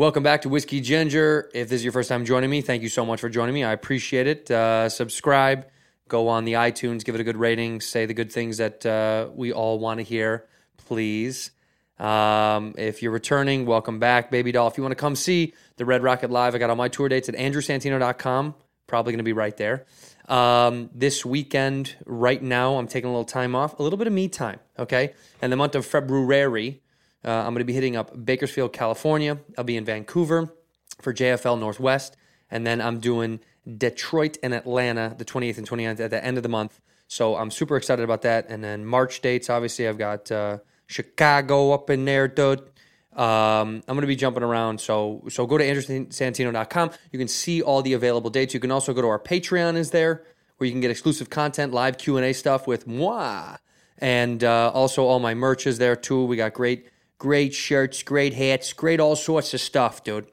Welcome back to Whiskey Ginger. If this is your first time joining me, thank you so much for joining me. I appreciate it. Uh, subscribe, go on the iTunes, give it a good rating, say the good things that uh, we all want to hear, please. Um, if you're returning, welcome back, baby doll. If you want to come see the Red Rocket Live, I got all my tour dates at andrewsantino.com. Probably going to be right there. Um, this weekend, right now, I'm taking a little time off, a little bit of me time, okay? And the month of February, uh, I'm going to be hitting up Bakersfield, California. I'll be in Vancouver for JFL Northwest. And then I'm doing Detroit and Atlanta the 28th and 29th at the end of the month. So I'm super excited about that. And then March dates, obviously, I've got uh, Chicago up in there, dude. Um, I'm going to be jumping around. So, so go to andrewsantino.com. You can see all the available dates. You can also go to our Patreon is there where you can get exclusive content, live Q&A stuff with moi. And uh, also all my merch is there too. We got great great shirts, great hats, great all sorts of stuff, dude.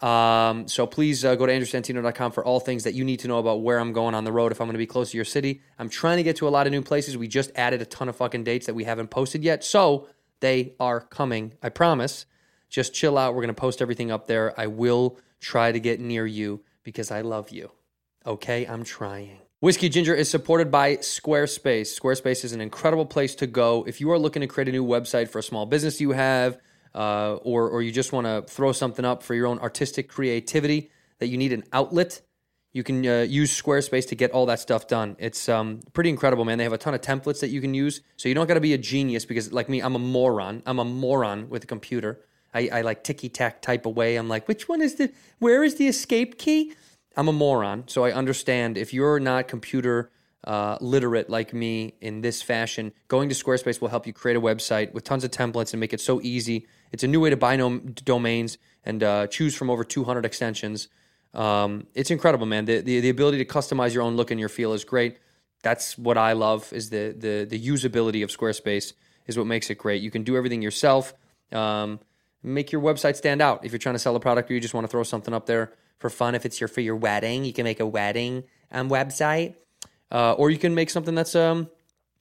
Um, so please uh, go to andrewsantino.com for all things that you need to know about where I'm going on the road if I'm going to be close to your city. I'm trying to get to a lot of new places. We just added a ton of fucking dates that we haven't posted yet. So they are coming. I promise. Just chill out. We're going to post everything up there. I will try to get near you because I love you. Okay? I'm trying. Whiskey Ginger is supported by Squarespace. Squarespace is an incredible place to go if you are looking to create a new website for a small business you have, uh, or or you just want to throw something up for your own artistic creativity that you need an outlet. You can uh, use Squarespace to get all that stuff done. It's um, pretty incredible, man. They have a ton of templates that you can use, so you don't got to be a genius because, like me, I'm a moron. I'm a moron with a computer. I, I like ticky tack type away. I'm like, which one is the? Where is the escape key? I'm a moron, so I understand if you're not computer uh, literate like me in this fashion, going to Squarespace will help you create a website with tons of templates and make it so easy. It's a new way to buy no- domains and uh, choose from over 200 extensions. Um, it's incredible, man. The, the the ability to customize your own look and your feel is great. That's what I love. Is the the the usability of Squarespace is what makes it great. You can do everything yourself. Um, make your website stand out. If you're trying to sell a product or you just want to throw something up there for fun. If it's your for your wedding, you can make a wedding um, website, uh, or you can make something that's um,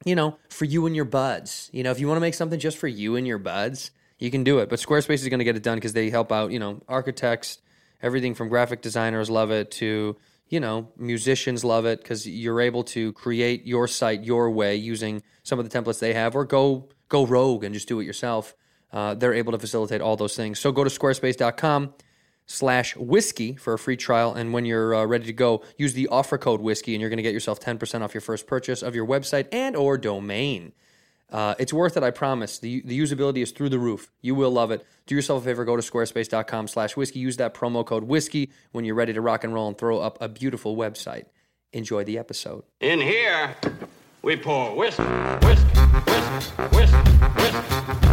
you know, for you and your buds. You know, if you want to make something just for you and your buds, you can do it. But Squarespace is going to get it done because they help out. You know, architects, everything from graphic designers love it to you know musicians love it because you're able to create your site your way using some of the templates they have, or go go rogue and just do it yourself. Uh, they're able to facilitate all those things. So go to squarespace.com slash whiskey for a free trial. And when you're uh, ready to go, use the offer code whiskey and you're going to get yourself 10% off your first purchase of your website and or domain. Uh, it's worth it, I promise. The, the usability is through the roof. You will love it. Do yourself a favor, go to squarespace.com slash whiskey. Use that promo code whiskey when you're ready to rock and roll and throw up a beautiful website. Enjoy the episode. In here, we pour whiskey, whiskey, whiskey, whiskey, whiskey.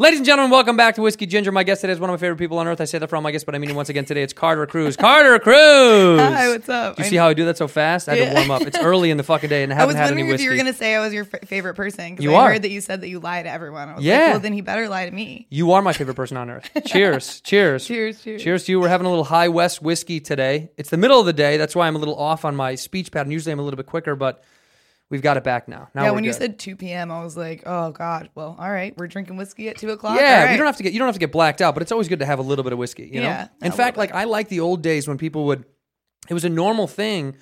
Ladies and gentlemen, welcome back to Whiskey Ginger. My guest today is one of my favorite people on earth. I say that for all my guests, but I mean it once again today. It's Carter Cruz. Carter Cruz! Hi, what's up? Do you I- see how I do that so fast? I had to warm up. It's early in the fucking day and I I haven't was had any wondering if whiskey. you were going to say I was your f- favorite person. You I are. heard that you said that you lie to everyone. I was Yeah. like, well, then he better lie to me. You are my favorite person on earth. Cheers. Cheers. Cheers, cheers. Cheers to you. We're having a little high west whiskey today. It's the middle of the day. That's why I'm a little off on my speech pattern. Usually I'm a little bit quicker, but we've got it back now. Now yeah, when you said 2 p.m., I was like, oh, God. Well, all right. We're drinking whiskey at 2 o'clock. Yeah, right. don't have to get you don't have to get blacked out, but it's always good to have a little bit of whiskey, you know? Yeah, In fact, like I like the old days when people would it was a normal thing,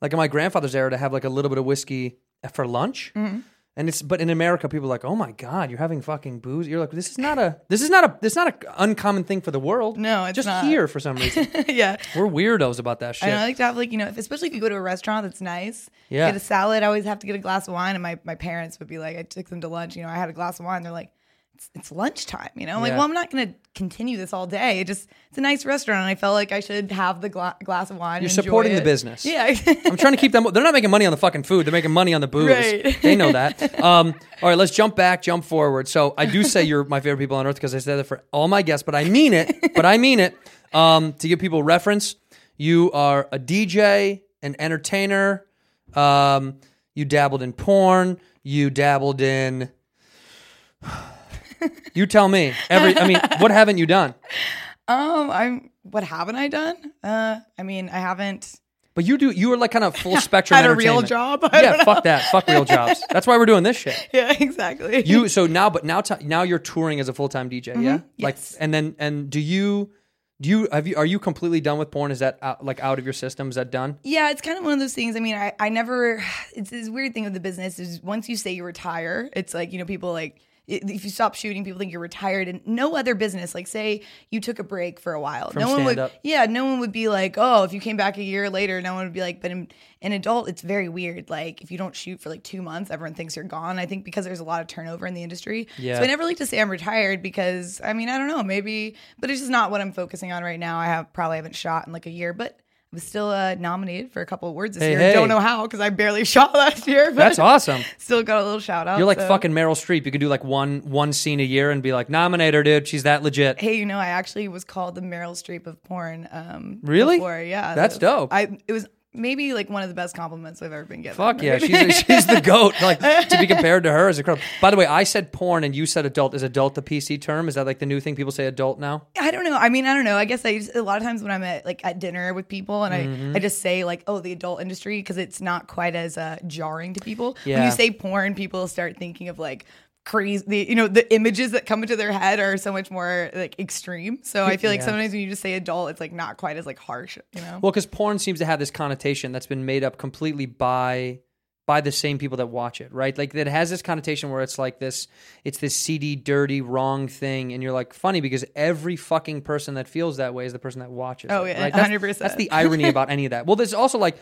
like in my grandfather's era, to have like a little bit of whiskey for lunch. Mm-hmm. And it's but in America, people are like, oh my god, you're having fucking booze. You're like, this is not a this is not a this is not a uncommon thing for the world. No, it's just not. here for some reason. yeah. We're weirdos about that shit. And I like to have like you know, if, especially if you go to a restaurant that's nice. Yeah. Get a salad. I always have to get a glass of wine, and my, my parents would be like, I took them to lunch. You know, I had a glass of wine. They're like, it's, it's lunchtime. You know, like, Yeah. well, I'm not going to continue this all day. It just it's a nice restaurant, and I felt like I should have the gla- glass of wine. You're supporting the business. Yeah, I'm trying to keep them. They're not making money on the fucking food. They're making money on the booze. Right. They know that. Um, all right, let's jump back, jump forward. So I do say you're my favorite people on earth because I said that for all my guests, but I mean it. but I mean it. Um, to give people reference, you are a DJ, an entertainer. Um, you dabbled in porn. You dabbled in. You tell me. Every. I mean, what haven't you done? Um, I'm. What haven't I done? Uh, I mean, I haven't But you do. You are like kind of full spectrum. had a real job. I Yeah, fuck that. Fuck real jobs. That's why we're doing this shit. Yeah, exactly. You so now, but now, t- now you're touring as a full time DJ. Yeah, like, Mm-hmm. Yes. and then and do you do you have you are you completely done with porn? Is that out, like out of your system? Is that done? Yeah, it's kind of one of those things. I mean, I, I never, it's this weird thing with the business is once you say you retire, it's like, you know, people like, if you stop shooting, people think you're retired and no other business, like say you took a break for a while. From no one would, stand-up. yeah, no one would be like, oh, if you came back a year later, no one would be like, but in, in adult, it's very weird. Like if you don't shoot for like two months, everyone thinks you're gone. I think because there's a lot of turnover in the industry. Yeah. So I never like to say I'm retired because I mean, I don't know, maybe, but it's just not what I'm focusing on right now. I have probably haven't shot in like a year, but was still uh, nominated for a couple of awards this Hey, year. hey. Don't know how because I barely shot last year. But That's awesome. Still got a little shout out. You're like so- fucking Meryl Streep. You could do like one one scene a year and be like, nominate her, dude. She's that legit. Hey, you know, I actually was called the Meryl Streep of porn. Um, Really? Before, yeah. That's dope. I it was maybe like one of the best compliments I've ever been given. Fuck yeah, she's she's the goat. Like to be compared to her is incredible. By the way, I said porn and you said adult. Is adult the PC term? Is that like the new thing people say adult now? I don't know. I mean, I don't know. I guess I just, a lot of times when I'm at like at dinner with people and Mm-hmm. I, I just say like, oh, the adult industry because it's not quite as uh, jarring to people. When you say porn, people start thinking of like crazy. The, you know, the images that come into their head are so much more like extreme. So I feel like Yeah. sometimes when you just say adult, it's like not quite as like harsh. You know. Well, because porn seems to have this connotation that's been made up completely by by the same people that watch it, right? Like it has this connotation where it's like this, it's this seedy, dirty, wrong thing, and you're like funny because every fucking person that feels that way is the person that watches. Oh, it, yeah, right? That's- 100%. That's the irony about any of that. Well, there's also like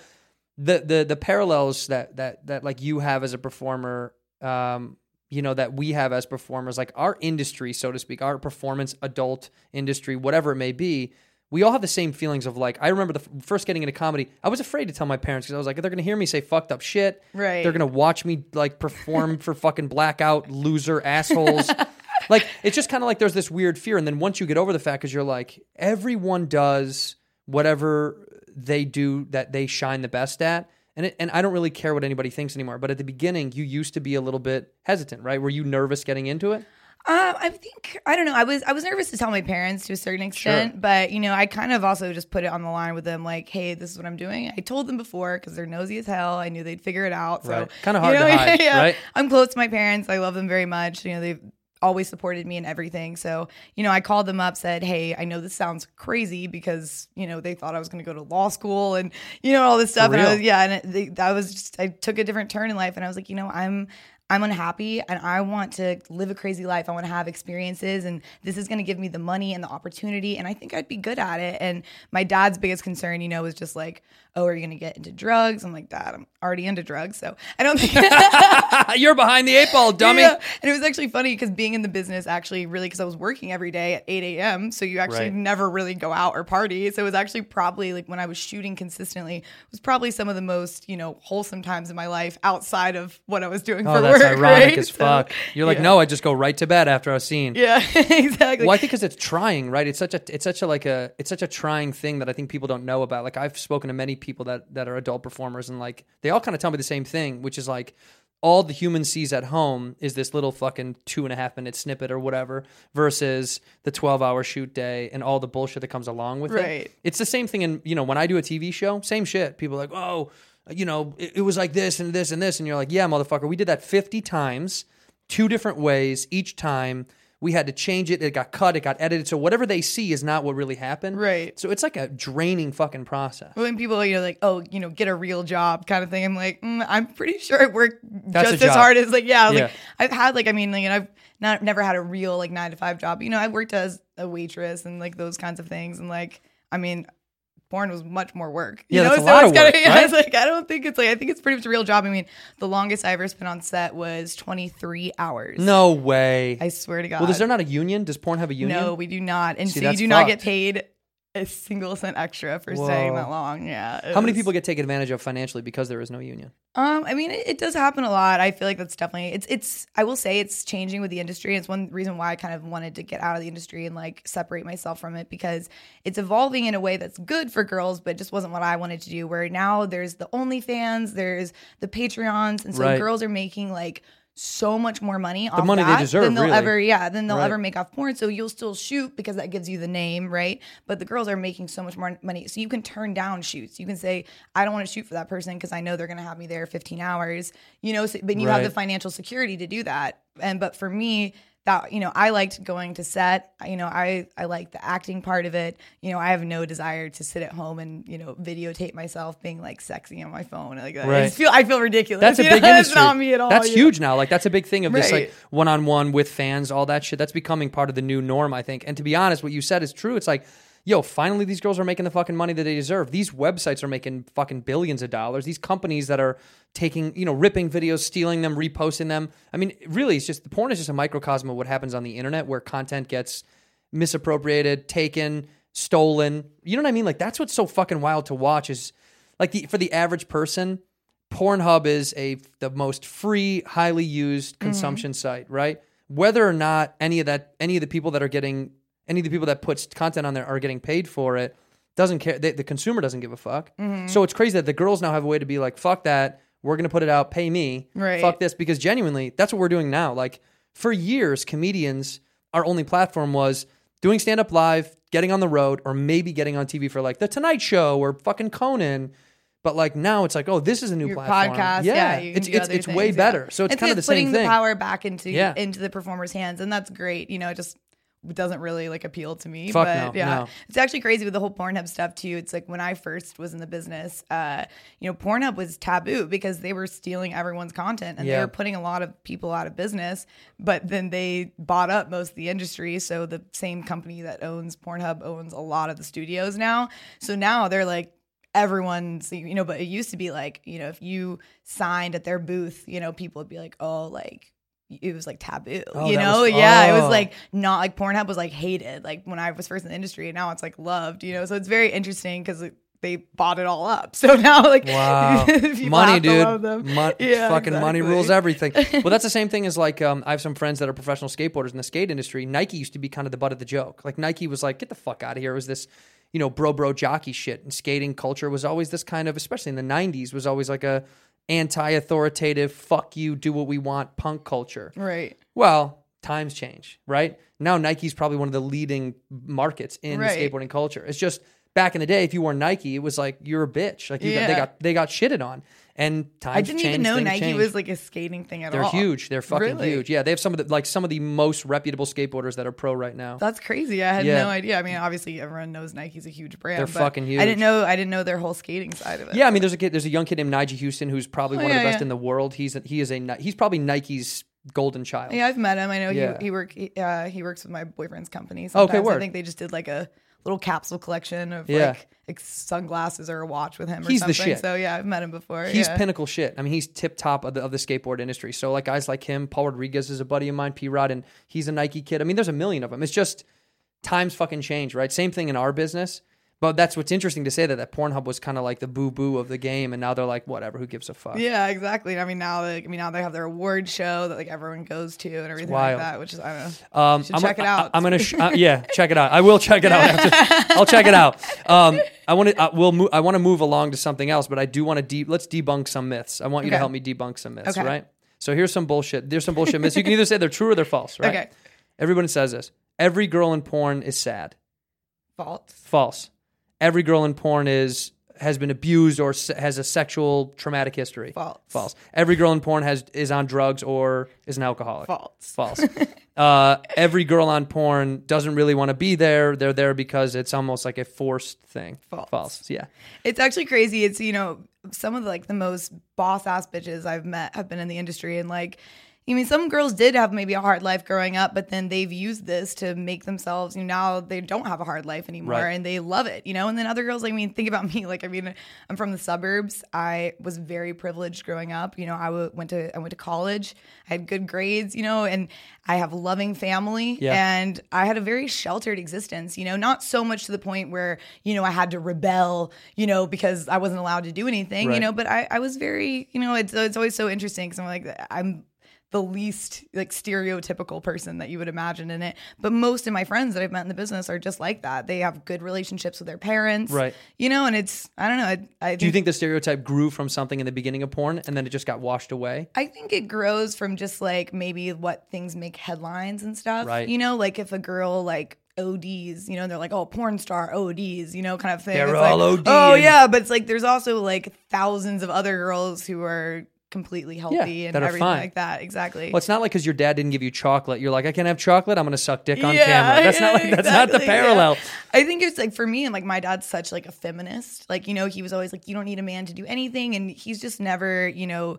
the the the parallels that that that like you have as a performer. Um, you know that we have as performers like our industry so to speak our performance adult industry whatever it may be we all have the same feelings of like i remember the f- first getting into comedy i was afraid to tell my parents because i was like they're gonna hear me say fucked up shit Right. they're gonna watch me like perform for fucking blackout loser assholes like it's just kind of like there's this weird fear and then once you get over the fact because you're like everyone does whatever they do that they shine the best at and it, and I don't really care what anybody thinks anymore. But at the beginning, you used to be a little bit hesitant, right? Were you nervous getting into it? Uh, I think I don't know. I was I was nervous to tell my parents to a certain extent, but you know, I kind of also just put it on the line with them, like, "Hey, this is what I'm doing." I told them before because they're nosy as hell. I knew they'd figure it out. So Right. Kinda you hard to know, hide, right? I'm close to my parents. I love them very much. You know, they've always supported me in everything. So you know, I called them up, said, "Hey, I know this sounds crazy because you know they thought I was going to go to law school and you know all this stuff." And I was, yeah, and it, they, that was just I took a different turn in life, and I was like, you know, I'm I'm unhappy and I want to live a crazy life. I want to have experiences and this is going to give me the money and the opportunity and I think I'd be good at it. And my dad's biggest concern, you know, was just like, "Oh, are you going to get into drugs?" I'm like, "Dad, I'm already into drugs." So, I don't think You're behind the eight ball, dummy. Yeah. And it was actually funny because being in the business actually really because I was working every day at 8 a.m. So you actually Right. never really go out or party. So it was actually probably like when I was shooting consistently, it was probably some of the most, you know, wholesome times in my life outside of what I was doing Oh, for that's ironic right? as So, fuck. You're like, yeah. no, I just go right to bed after a scene. Yeah, exactly. Well, I think because it's trying, right? It's such a, it's such a like a, it's such a trying thing that I think people don't know about. Like I've spoken to many people that that are adult performers, and like they all kind of tell me the same thing, which is like all the human sees at home is this little fucking two and a half minute snippet or whatever, versus the twelve hour shoot day and all the bullshit that comes along with it. Right. It's the same thing in you know when I do a TV show, same shit. People are like, oh, you know, it, it was like this and this and this, and you're like, yeah, motherfucker, we did that fifty times two different ways each time. We had to change it. It got cut. It got edited. So whatever they see is not what really happened. Right. So it's like a draining fucking process. when people you know like oh you know get a real job kind of thing i'm like mm, i'm pretty sure it worked That's just a as job. hard as like yeah, Yeah. like i've had like i mean like, know i've not never had a real like nine to five job you know i worked as a waitress and like those kinds of things and like i mean porn was much more work. You Yeah, know? that's a so lot it's of kinda- work, yeah, right? it's like I don't think it's like I think it's pretty much a real job. I mean, the longest I ever spent on set was 23 hours. No way. I swear to God. well, is there not a union? Does porn have a union? No, we do not. And See, so you do not get paid a single cent extra for staying that long. Yeah. How many people get taken advantage of financially because there is no union? Um, I mean, it, it does happen a lot. I feel like that's definitely it's it's. I will say it's changing with the industry. It's one reason why I kind of wanted to get out of the industry and like separate myself from it because it's evolving in a way that's good for girls, but just wasn't what I wanted to do. Where now there's the OnlyFans, there's the Patreons, and so Right. girls are making like so much more money off money they that deserve, than they'll really. ever yeah than they'll Right. ever make off porn. So you'll still shoot because that gives you the name, right? But the girls are making so much more money. So you can turn down shoots. You can say, I don't want to shoot for that person because I know they're gonna have me there 15 hours. You know, so, but you have the financial security to do that. And but for me, that you know, I liked going to set. You know, I I like the acting part of it. You know, I have no desire to sit at home and you know videotape myself being like sexy on my phone. Like I Right. just feel I feel ridiculous. That's a big know? industry. It's not me at all. That's you know? huge now. Like that's a big thing of this like one on one with fans, all that shit. That's becoming part of the new norm, I think. And to be honest, what you said is true. It's like, yo, finally these girls are making the fucking money that they deserve. These websites are making fucking billions of dollars. These companies that are taking, you know, ripping videos, stealing them, reposting them. I mean, really, it's just the porn is just a microcosm of what happens on the internet where content gets misappropriated, taken, stolen. You know what I mean? Like that's what's so fucking wild to watch is like the for the average person, Pornhub is a the most free, highly used mm-hmm. consumption site, right? Whether or not any of that any of the people that are getting any of the people that puts content on there are getting paid for it doesn't care. The, the consumer doesn't give a fuck. Mm-hmm. So it's crazy that the girls now have a way to be like, fuck that. We're gonna put it out. Pay me. Right. Fuck this because genuinely, that's what we're doing now. Like for years, comedians, our only platform was doing stand up live, getting on the road, or maybe getting on TV for like the Tonight Show or fucking Conan. But like now, it's like, oh, this is a new your platform. podcast. Yeah, Yeah, it's it's it's way yeah. better. So it's, kind of the putting same the power back into Yeah. into the performer's hands, and that's great. You know, just doesn't really like appeal to me. Fuck but no, yeah, no. it's actually crazy with the whole Pornhub stuff too. It's like when I first was in the business, uh, you know, Pornhub was taboo because they were stealing everyone's content and Yeah. they were putting a lot of people out of business. But then they bought up most of the industry, so the same company that owns Pornhub owns a lot of the studios now. So now they're like everyone's you know but it used to be like you know if you signed at their booth you know people would be like oh like it was like taboo Oh, you know was- yeah it oh. was like not like pornhub was like hated like when i was first in the industry and now it's like loved you know so it's very interesting because they bought it all up so now like Wow, money, dude. them. Mon- Yeah, fucking money rules everything. well, that's the same thing as like um, I have some friends that are professional skateboarders in the skate industry. Nike used to be kind of the butt of the joke. Like Nike was like, get the fuck out of here. It was this, you know, bro bro jockey shit. And skating culture was always this kind of, especially in the '90s, was always like a anti-authoritative, fuck you, do what we want, punk culture. right Well, times change, right? Now Nike's probably one of the leading markets in Right. skateboarding culture. It's just back in the day, if you wore Nike, it was like you're a bitch. Like you got, they Yeah. got they got shitted on. And times i didn't even know things nike change. was like a skating thing at all. They're all huge. They're fucking Really? huge. Yeah, they have some of the like some of the most reputable skateboarders that are pro right now. That's crazy. I had Yeah. no idea. I mean, obviously everyone knows Nike's a huge brand. They're but fucking I didn't know. I didn't know their whole skating side of it. yeah, I mean, there's a kid. There's a young kid named Nyjah Huston who's probably Oh, one of yeah, the best yeah. in the world. He's a, he is a Ni- he's probably Nike's golden child. Yeah, I've met him. I know Yeah. he he work he, uh, he works with my boyfriend's company. Okay, Sometimes. word. I think they just did like a little capsule collection of Yeah. like, like sunglasses or a watch with him or He's the something. shit. So yeah, I've met him before. He's yeah. pinnacle shit. I mean, he's tip top of the, of the skateboard industry. So like guys like him, Paul Rodriguez is a buddy of mine, P Rod, and he's a Nike kid. I mean, there's a million of them. It's just times fucking change, right? Same thing in our business. But that's what's interesting to say that that Pornhub was kind of like the boo boo of the game, and now they're like, whatever, who gives a fuck? Yeah, exactly. I mean now they I mean now they have their award show that like everyone goes to and everything wild. like that, which is I don't know. Um, Should I'm check gonna, it out. I, am gonna, sh- uh, yeah, check it out. I will check it out. After, I'll check it out. Um, I want to, uh, we'll, mo- I want to move along to something else, but I do want to de- let's debunk some myths. I want you to help me debunk some myths, Okay. right? So here's some bullshit. There's some bullshit myths. You can either say they're true or they're false, right? Okay. Everybody says this. Every girl in porn is sad. False. False. Every girl in porn is has been abused or se- has a sexual traumatic history. False. False. Every girl in porn has is on drugs or is an alcoholic. False. False. uh, every girl on porn doesn't really want to be there. They're there because it's almost like a forced thing. False. False. Yeah. It's actually crazy. It's you know some of the, like the most boss ass bitches I've met have been in the industry and like I mean, some girls did have maybe a hard life growing up, but then they've used this to make themselves, you know, now they don't have a hard life anymore Right. and they love it, you know? And then other girls, I mean, think about me. Like, I mean, I'm from the suburbs. I was very privileged growing up. You know, I w- went to, I went to college. I had good grades, you know, and I have a loving family. Yeah. And I had a very sheltered existence, you know, not so much to the point where, you know, I had to rebel, you know, because I wasn't allowed to do anything, Right. you know, but I, I was very, you know, it's, it's always so interesting because I'm like, I'm, the least like stereotypical person that you would imagine in it. But most of my friends that I've met in the business are just like that. They have good relationships with their parents. Right. You know, and it's I don't know. I, I think, Do you think the stereotype grew from something in the beginning of porn and then it just got washed away? I think it grows from just like maybe what things make headlines and stuff. Right. You know, like if a girl like ODs, you know, they're like, oh, porn star ODs, you know, kind of thing. They're It's all like, ODing. Oh yeah, but it's like there's also like thousands of other girls who are completely healthy and that are everything fine. like that. Exactly. Well, it's not like because your dad didn't give you chocolate, you're like, I can't have chocolate. I'm going to suck dick on Yeah, camera. That's not like yeah, that's not the exactly, yeah. parallel. I think it's like for me and like my dad's such like a feminist. Like, you know, he was always like, you don't need a man to do anything. And he's just never, you know,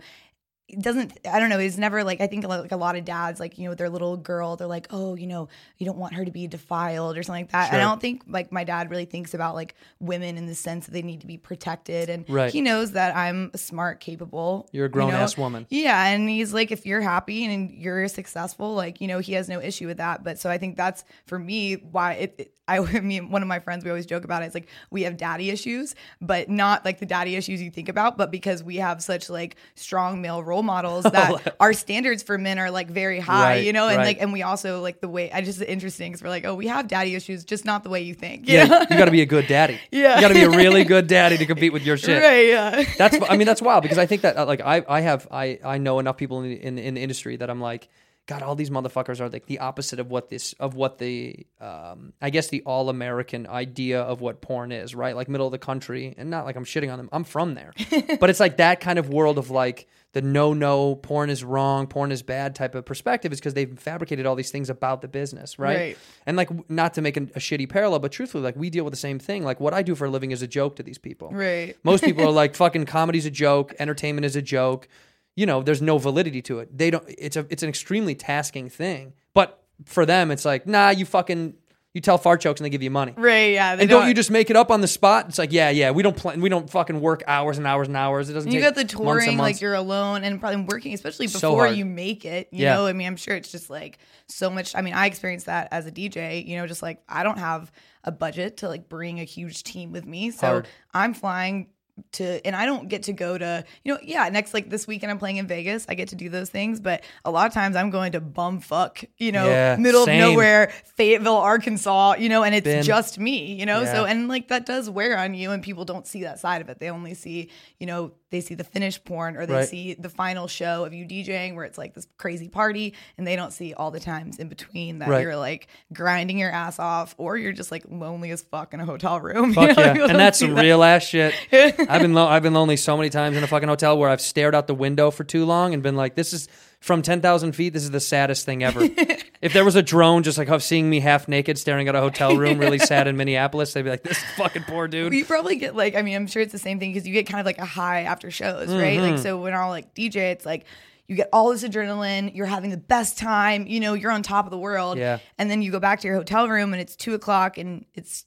doesn't I don't know, he's never like I think like a lot of dads, like, you know, their little girl, they're like, Oh, you know, you don't want her to be defiled or something like that. And I don't think like my dad really thinks about like women in the sense that they need to be protected. And Right. he knows that I'm smart, capable. You're a you know? grown-ass woman. Yeah, and he's like, if you're happy and you're successful, like you know, he has no issue with that. But so I think that's for me why it. it I I mean, one of my friends we always joke about it. It's like we have daddy issues, but not like the daddy issues you think about, but because we have such like strong male role models that our standards for men are like very high, Right, you know, and right. like and we also like the way I just interesting because we're like, oh, we have daddy issues, just not the way you think. you Yeah, know? you got to be a good daddy. Yeah. you got to be a really good daddy to compete with your shit. right? Yeah. That's I mean that's wild because I think that uh, like I I have I I know enough people in the, in, in the industry that I'm like God all these motherfuckers are like the opposite of what this of what the um I guess the all American idea of what porn is right like middle of the country and not like I'm shitting on them I'm from there but it's like that kind of world of like the no no porn is wrong porn is bad type of perspective is because they've fabricated all these things about the business right, Right. and like not to make a, a shitty parallel but truthfully like we deal with the same thing like what I do for a living is a joke to these people Right. most people are like, fucking comedy's a joke, entertainment is a joke. You know, there's no validity to it. They don't. It's a. It's an extremely tasking thing. But for them, it's like, nah, you fucking, you tell fart jokes and they give you money. Right. Yeah. they And don't you just make it up on the spot? It's like, yeah, yeah, we don't plan, we don't fucking work hours and hours and hours. It doesn't. You take got the touring, months. like you're alone and probably working, especially before hard. you make it. You Yeah. know, I mean, I'm sure it's just like so much. I mean, I experienced that as a DJ, you know, just like I don't have a budget to like bring a huge team with me. So Hard. I'm flying to and I don't get to go to you know yeah next like this weekend I'm playing in Vegas I get to do those things but a lot of times I'm going to bumfuck you know Yeah, middle same. of nowhere Fayetteville Arkansas you know and it's Been- just me you know so and like that does wear on you and people don't see that side of it. They only see you know they see the finished porn or they Right. see the final show of you DJing where it's like this crazy party and they don't see all the times in between that Right. you're like grinding your ass off or you're just like lonely as fuck in a hotel room you Fuck know? yeah, People and that's some that. real ass shit. I've been lo- I've been lonely so many times in a fucking hotel where I've stared out the window for too long and been like, this is from ten thousand feet. This is the saddest thing ever. if there was a drone just like of seeing me half naked staring at a hotel room, really sad in Minneapolis, they'd be like, this fucking poor dude. you probably get like I mean I'm sure it's the same thing because you get kind of like a high after shows right Mm-hmm. like so when I'll like DJ it's like you get all this adrenaline you're having the best time you know you're on top of the world Yeah. and then you go back to your hotel room and it's two o'clock and it's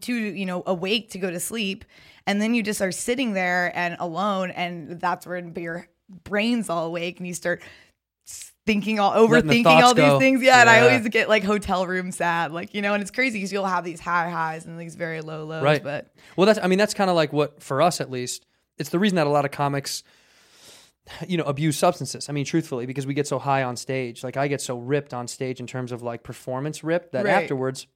too you know awake to go to sleep and then you just are sitting there and alone and that's when your brain's all awake and you start thinking all Letting the overthinking all these go. things. Yeah, and i always get like hotel room sad like you know and it's crazy because you'll have these high highs and these very low lows right. but well that's i mean that's kind of like what for us at least it's the reason that a lot of comics you know abuse substances. I mean truthfully because we get so high on stage. Like i get so ripped on stage in terms of like performance ripped that Right. afterwards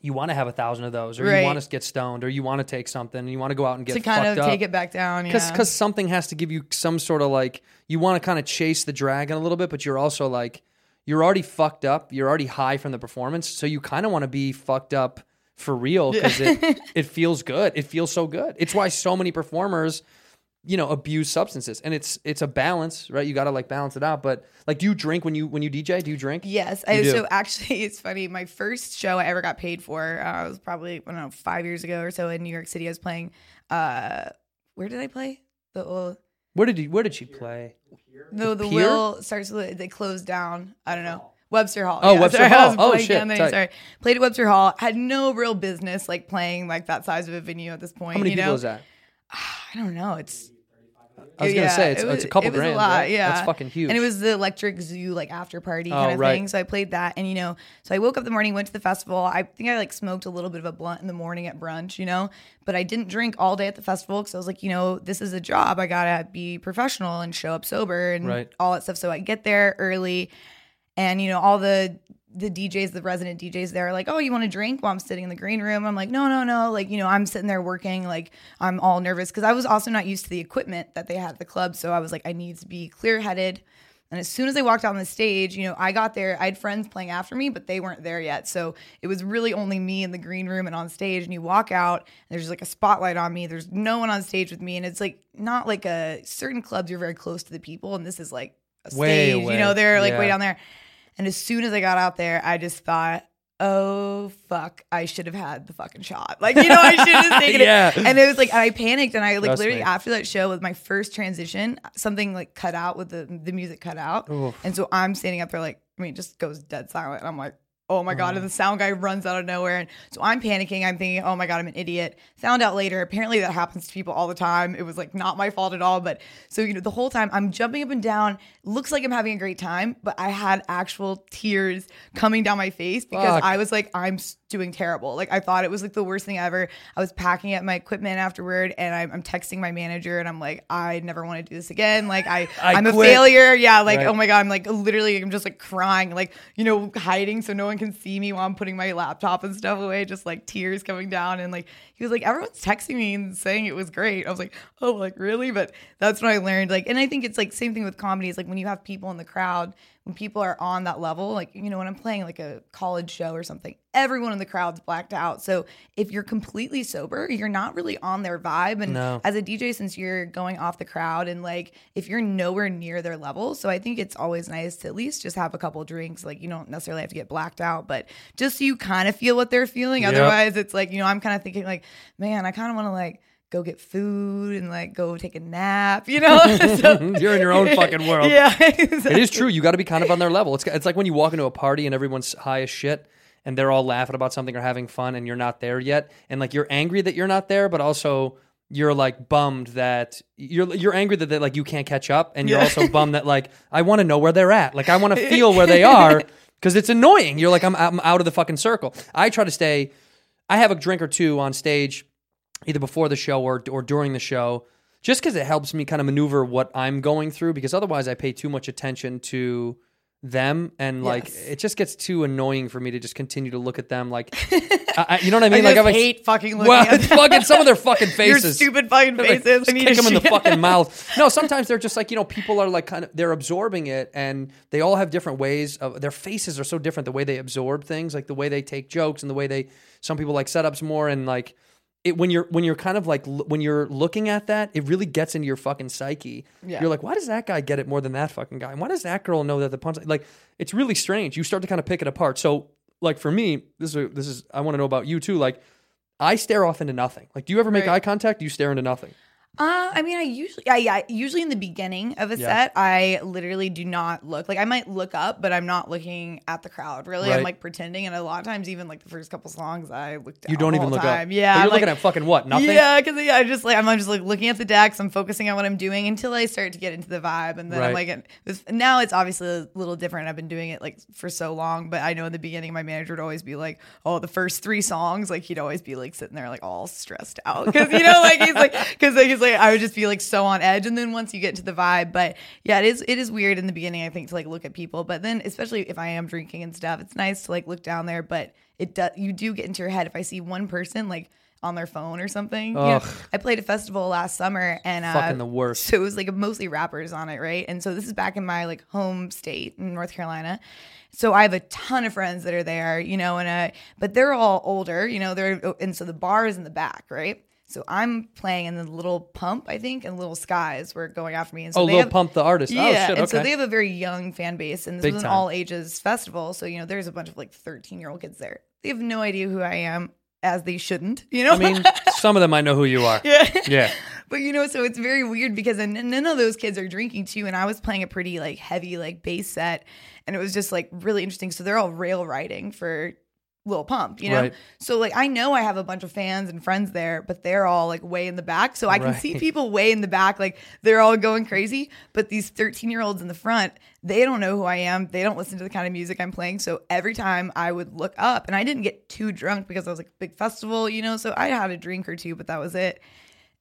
you want to have a thousand of those or Right. you want to get stoned or you want to take something and you want to go out and get to kind fucked of up. take it back down. Yeah. because something has to give you some sort of like you want to kind of chase the dragon a little bit, but you're also like you're already fucked up. You're already high from the performance, so you kind of want to be fucked up for real because it it feels good. It feels so good. It's why so many performers, you know, abuse substances, and it's it's a balance, right? You got to like balance it out. But like, do you drink when you when you DJ? Do you drink? Yes. You I, do. so actually, it's funny. My first show I ever got paid for uh, was probably I don't know five years ago or so in New York City. I was playing. Uh, where did I play? The old Where did you? Where did she play? No, the Pier? will starts with they closed down. I don't know. Webster Hall. Oh, Webster sorry, I Hall. was Oh, shit, on the name. Sorry. Played at Webster Hall. Had no real business like playing like that size of a venue at this point. How many you people know? is that? I don't know. It's I was gonna yeah, say it's, it it's a couple it was grand. A lot, right? Yeah, that's fucking huge. And it was the Electric Zoo like after party Oh, kind of right. thing. So I played that, and you know, so I woke up the morning, went to the festival. I think I like smoked a little bit of a blunt in the morning at brunch, you know, but I didn't drink all day at the festival because I was like, you know, this is a job. I gotta be professional and show up sober and Right. all that stuff. So I get there early, and you know, all the the DJs, the resident DJs there are like, oh, you want to drink while I'm sitting in the green room? I'm like, no, no, no. Like, you know, I'm sitting there working, like, I'm all nervous because I was also not used to the equipment that they had at the club. So I was like, I need to be clear headed. And as soon as I walked on the stage, you know, I got there. I had friends playing after me, but they weren't there yet. So it was really only me in the green room and on stage. And you walk out, and there's like a spotlight on me. There's no one on stage with me. And it's like not like a certain clubs, you're very close to the people. And this is like a Way stage, away. you know, they're like way down there. And as soon as I got out there, I just thought, oh fuck, I should have had the fucking shot. Like, you know, I should have taken Yeah. it. And it was like I panicked and I like Trust literally me. after that show with my first transition, something like cut out with the the music cut out. And so I'm standing up there like, I mean, it just goes dead silent. And I'm like, oh my God. And the uh-huh. sound guy runs out of nowhere. And so I'm panicking. I'm thinking, oh my God, I'm an idiot. Found out later, apparently that happens to people all the time. It was like not my fault at all. But so, you know, the whole time I'm jumping up and down, looks like I'm having a great time, but I had actual tears coming down my face because Fuck. I was like, I'm doing terrible. Like I thought it was like the worst thing ever. I was packing up my equipment afterward and I'm, I'm texting my manager and I'm like, I never want to do this again. Like I, I I'm a failure. Yeah. Like, oh Right. oh my God. I'm like literally, I'm just like crying, like, you know, hiding so no one can see me while I'm putting my laptop and stuff away, just like tears coming down. And like, he was like, everyone's texting me and saying it was great. I was like, oh, like really? But that's when I learned. Like, and I think it's like same thing with comedy is like when you have people in the crowd, when people are on that level, like, you know, when I'm playing like a college show or something, everyone in the crowd's blacked out. So if you're completely sober, you're not really on their vibe. And No. as a DJ, since you're going off the crowd and like if you're nowhere near their level, so I think it's always nice to at least just have a couple drinks. Like you don't necessarily have to get blacked out, but just so you kind of feel what they're feeling. Yep. Otherwise, it's like you know I'm kind of thinking like, man, I kind of want to like go get food and like go take a nap. You know, So- You're in your own fucking world. yeah, It is true. You got to be kind of on their level. It's it's like when you walk into a party and everyone's high as shit and they're all laughing about something or having fun and you're not there yet, and like you're angry that you're not there, but also you're like bummed that you're you're angry that they, like you can't catch up, and you're Yeah. also bummed that like I want to know where they're at. Like I want to feel where they are because it's annoying. You're like I'm I'm out of the fucking circle. I try to stay. I have a drink or two on stage either before the show or or during the show, just because it helps me kind of maneuver what I'm going through. Because otherwise, I pay too much attention to them, and like Yes. it just gets too annoying for me to just continue to look at them. Like, I, I- you know what I mean? I like I'm hate fucking looking well, at them. fucking some of their fucking your faces. stupid fucking Like, faces. just I need kick them in the fucking mouth. No, sometimes they're just like you know people are like kind of they're absorbing it, and they all have different ways of their faces are so different. The way they absorb things, like the way they take jokes, and the way they some people like setups more, and like it when you're when you're kind of like when you're looking at that, it really gets into your fucking psyche. Yeah. You're like, why does that guy get it more than that fucking guy? And why does that girl know that the punch? Like, it's really strange. You start to kind of pick it apart. So, like for me, this is this is I want to know about you too. Like, I stare off into nothing. Like, do you ever make Right. eye contact? Do you stare into nothing? Uh, I mean, I usually, yeah, yeah. Usually in the beginning of a Yeah. set, I literally do not look. Like, I might look up, but I'm not looking at the crowd. Really, Right. I'm like pretending. And a lot of times, even like the first couple songs, I look down. You don't even look time. up. Yeah, But I'm you're looking like- at fucking what? Nothing. Yeah, because yeah, I just like I'm just like looking at the decks. I'm focusing on what I'm doing until I start to get into the vibe, and then I'm like, it was, now it's obviously a little different. I've been doing it like for so long, but I know in the beginning, my manager would always be like, "Oh, the first three songs," like he'd always be like sitting there like all stressed out because you know, like he's like because like, he's like I would just be like so on edge, and then once you get into the vibe, but yeah, it is it is weird in the beginning. I think to like look at people, but then especially if I am drinking and stuff, it's nice to like look down there, but it does you do get into your head if I see one person like on their phone or something. You know, I played a festival last summer and uh, Fucking the worst. So it was like mostly rappers on it, right? And so this is back in my like home state in North Carolina. So I have a ton of friends that are there, you know, and uh, but they're all older, you know. They're and so the bar is in the back, right? So I'm playing in the Lil Pump, I think, and Lil Skies were going after me. And so Oh, Lil have- Pump the artist. Oh, yeah, Oh shit. and so they have a very young fan base, and this Big was an time. all ages festival. So you know, there's a bunch of like 13 year old kids there. They have no idea who I am, as they shouldn't. You know, I mean, some of them I know who you are. yeah. Yeah. but you know, so it's very weird because none of those kids are drinking too. And I was playing a pretty like heavy like bass set, and it was just like really interesting. So they're all rail riding for Lil Pump, you know. Right. So like I know I have a bunch of fans and friends there, but they're all like way in the back. So I can see people way in the back, like they're all going crazy. But these 13 year olds in the front, they don't know who I am. They don't listen to the kind of music I'm playing. So every time I would look up, and I didn't get too drunk because I was like big festival, you know. So I had a drink or two, but that was it.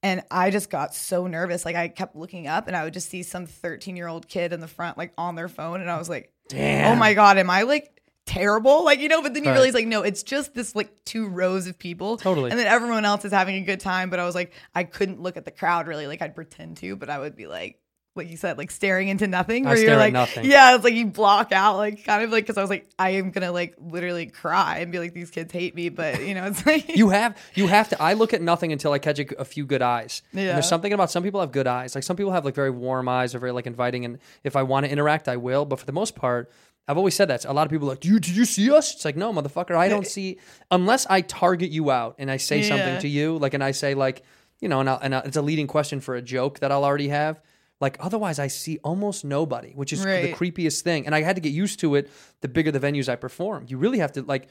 And I just got so nervous. Like I kept looking up and I would just see some 13 year old kid in the front, like on their phone. And I was like, oh Damn. oh my God, am I like terrible? Like, you know, but then you Right. realize, like, no, it's just this like two rows of people. Totally. And then everyone else is having a good time. But I was like, I couldn't look at the crowd really. Like I'd pretend to, but I would be like, like you said, like staring into nothing. I Where stare you're at like, nothing. yeah, it's like you block out, like kind of like because I was like, I am gonna like literally cry and be like, these kids hate me, but you know, it's like You have you have to. I look at nothing until I catch a, a few good eyes. And Yeah. there's something about some people have good eyes. Like some people have like very warm eyes or very like inviting. And if I want to interact, I will. But for the most part, I've always said that. A lot of people are like, "Do you did you see us?" It's like, no, motherfucker, I don't see unless I target you out and I say something to you, like, and I say like, you know, and, I'll, and I'll, it's a leading question for a joke that I'll already have. Like otherwise, I see almost nobody, which is the creepiest thing. And I had to get used to it. The bigger the venues I perform, you really have to like.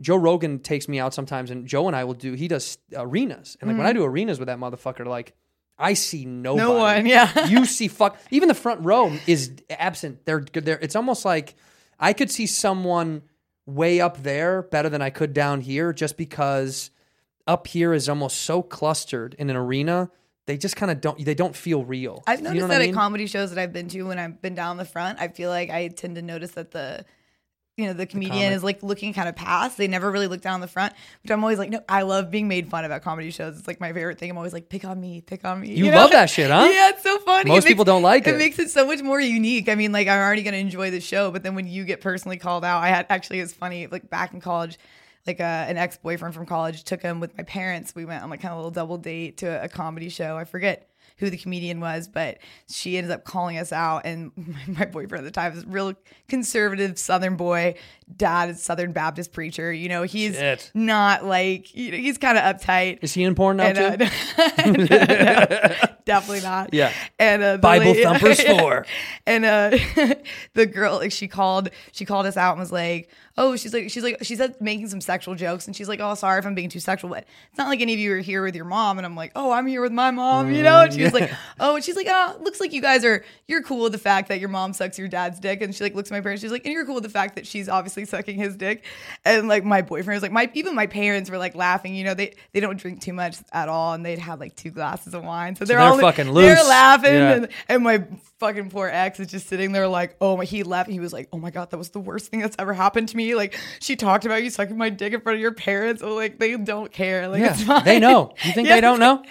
Joe Rogan takes me out sometimes, and Joe and I will do. He does arenas, and like when I do arenas with that motherfucker, like I see nobody. Mm-hmm. No one, yeah. you see fuck. Even the front row is absent. They're they're. It's almost like I could see someone way up there better than I could down here, just because up here is almost so clustered in an arena. They just kind of don't. They don't feel real. I've You noticed know what that I mean? at comedy shows that I've been to when I've been down the front, I feel like I tend to notice that the you know, the comedian comic. is like looking kind of past. They never really look down the front, which I'm always like, no, I love being made fun of at comedy shows. It's like my favorite thing. I'm always like, pick on me, pick on me. You love that shit, huh? Yeah, it's so funny. Most people don't like it. It makes it so much more unique. I mean, like I'm already gonna enjoy the show, but then when you get personally called out, I had actually it's funny, like back in college, like uh, an ex boyfriend from college took him with my parents. We went on like kind of a little double date to a, a comedy show. I forget who the comedian was, but she ended up calling us out. And my, boyfriend at the time was a real conservative Southern boy, dad is Southern Baptist preacher. You know, he's Shit. not like you know, he's kind of uptight. Is he in porn now And, too? uh, no, definitely not. Yeah. And uh, Bible lady- thumpers four. And uh, the girl, like, she called, she called us out and was like, "Oh, she's like, she's like, she said making some sexual jokes, and she's like, oh, sorry if I'm being too sexual, but it's not like any of you are here with your mom." And I'm like, "Oh, I'm here with my mom," you know. And she was like, "Oh," and she's like, "Oh, looks like you guys are, you're cool with the fact that your mom sucks your dad's dick." And she like looks at my parents, she's like, "And you're cool with the fact that she's obviously sucking his dick." And like my boyfriend was like, my even my parents were like laughing. You know, they they don't drink too much at all, and they'd have like two glasses of wine, so they're, they're all fucking They're loose. laughing, Yeah. and, and my fucking poor ex is just sitting there like, oh my, he left. He was like, oh my god, that was the worst thing that's ever happened to me. Like she talked about you sucking my dick in front of your parents. Oh, like they don't care. Like it's yeah, fine. they know. You think Yeah. they don't know?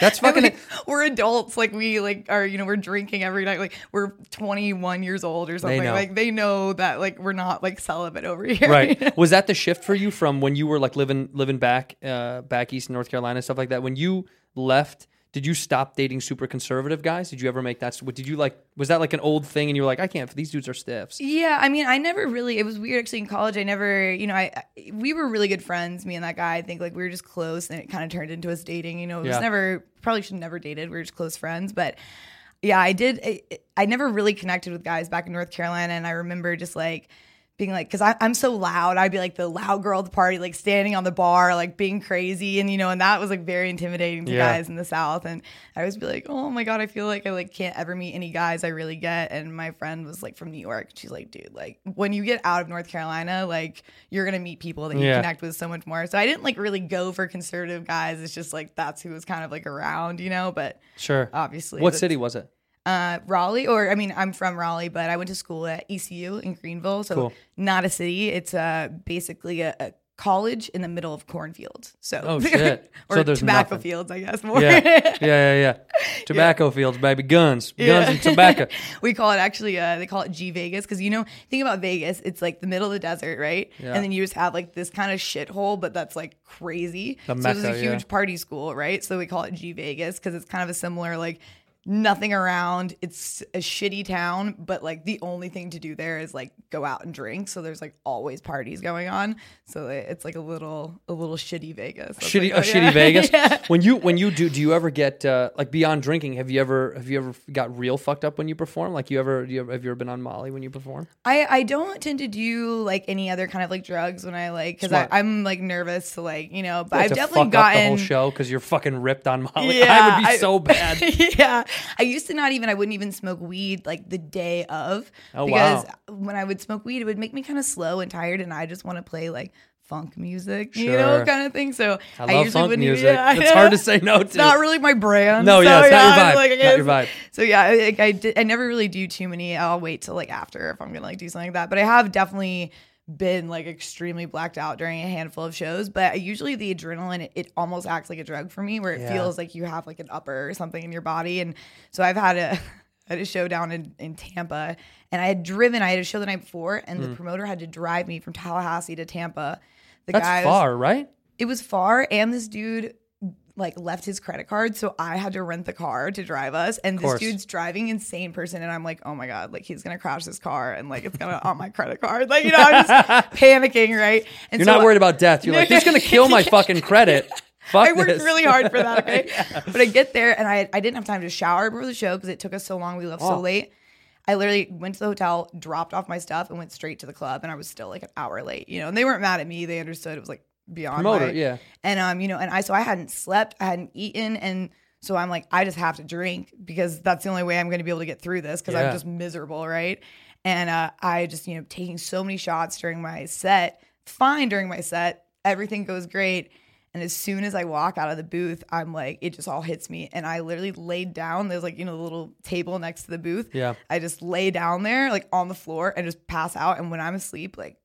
That's fucking. like, we're adults, like we like are, you know, we're drinking every night. Like we're 21 years old or something. know. Like they know that like we're not like celibate over here. right was that the shift for you from when you were like living living back uh back east in north carolina stuff like that when you left did you stop dating super conservative guys did you ever make that what did you like was that like an old thing and you were like i can't these dudes are stiffs Yeah, I mean, I never really. It was weird actually in college. I never, you know, I I- we were really good friends, me and that guy. I think like we were just close, and it kind of turned into us dating. You know, it was Yeah. never probably should have never dated. We were just close friends, but yeah, I did. I, I never really connected with guys back in North Carolina, and I remember just like being like, because I'm so loud, I'd be like the loud girl at the party, like standing on the bar, like being crazy, and you know, and that was like very intimidating to Yeah. guys in the South. And I always be like, oh my god, I feel like I like can't ever meet any guys I really get. And my friend was like from New York. She's like, dude, like when you get out of North Carolina, like you're gonna meet people that you Yeah. connect with so much more. So I didn't like really go for conservative guys. It's just like that's who was kind of like around, you know. But sure obviously, what city was it uh, Raleigh, or I mean, I'm from Raleigh, but I went to school at ECU in Greenville, so Cool. not a city. It's uh, basically a, a college in the middle of cornfields. So Oh, shit. or So there's tobacco nothing. fields, I guess more. yeah yeah yeah yeah tobacco fields baby guns guns and tobacco we call it actually uh, they call it G Vegas because you know think about Vegas it's like the middle of the desert right Yeah. and then you just have like this kind of shithole but that's like crazy The so it's Mecca, a yeah. huge party school right so we call it G Vegas because it's kind of a similar like nothing around. It's a shitty town, but like the only thing to do there is like go out and drink. So there's like always parties going on. So it's like a little a little shitty Vegas. That's shitty, like, a oh, yeah. shitty Vegas. Yeah. When you when you do, do you ever get uh, like beyond drinking? Have you ever have you ever got real fucked up when you perform? Like you ever, do you ever have you ever been on Molly when you perform? I, I don't tend to do like any other kind of like drugs when I like because I'm like nervous to like you know but Like, I've definitely gotten the whole show because you're fucking ripped on Molly. Yeah, I would be I- so bad. yeah. I used to not even I wouldn't even smoke weed like the day of Oh, because wow. when I would smoke weed it would make me kind of slow and tired and I just want to play like funk music, you know, kind of thing. So I love usually funk music. yeah, It's yeah. hard to say no It's to. not really my brand. No, yeah, so, it's not your vibe. like, Not your vibe. So yeah, I- like I did, I never really do too many. I'll wait till like after if I'm gonna like do something like that. But I have definitely been like extremely blacked out during a handful of shows. But usually the adrenaline, it, it almost acts like a drug for me, where it Yeah. feels like you have like an upper or something in your body. And so I've had a. Had a show down in, in Tampa and I had driven, I had a show the night before, and the mm. promoter had to drive me from Tallahassee to Tampa. The. That's guy was- far, right? it was far and this dude like left his credit card so i had to rent the car to drive us and this dude's driving insane person and i'm like oh my god like he's gonna crash his car and like it's gonna on my credit card like you know i'm just panicking right and You're so not worried about death. You're like, he's gonna kill my fucking credit. Fuck I worked this. really hard for that, okay? But I get there and I I didn't have time to shower before the show because it took us so long. We left Oh. so late. I literally went to the hotel, dropped off my stuff, and went straight to the club. And I was still like an hour late, you know. And they weren't mad at me; they understood it was like beyond Promoter, yeah. And um, you know, and I so I hadn't slept, I hadn't eaten, and so I'm like, I just have to drink because that's the only way I'm going to be able to get through this because Yeah. I'm just miserable, right? And uh, I just you know taking so many shots during my set, fine during my set, everything goes great. And as soon as I walk out of the booth, I'm like, it just all hits me. And I literally laid down. There's like, you know, the little table next to the booth. Yeah. I just lay down there, like on the floor, and just pass out. And when I'm asleep, like,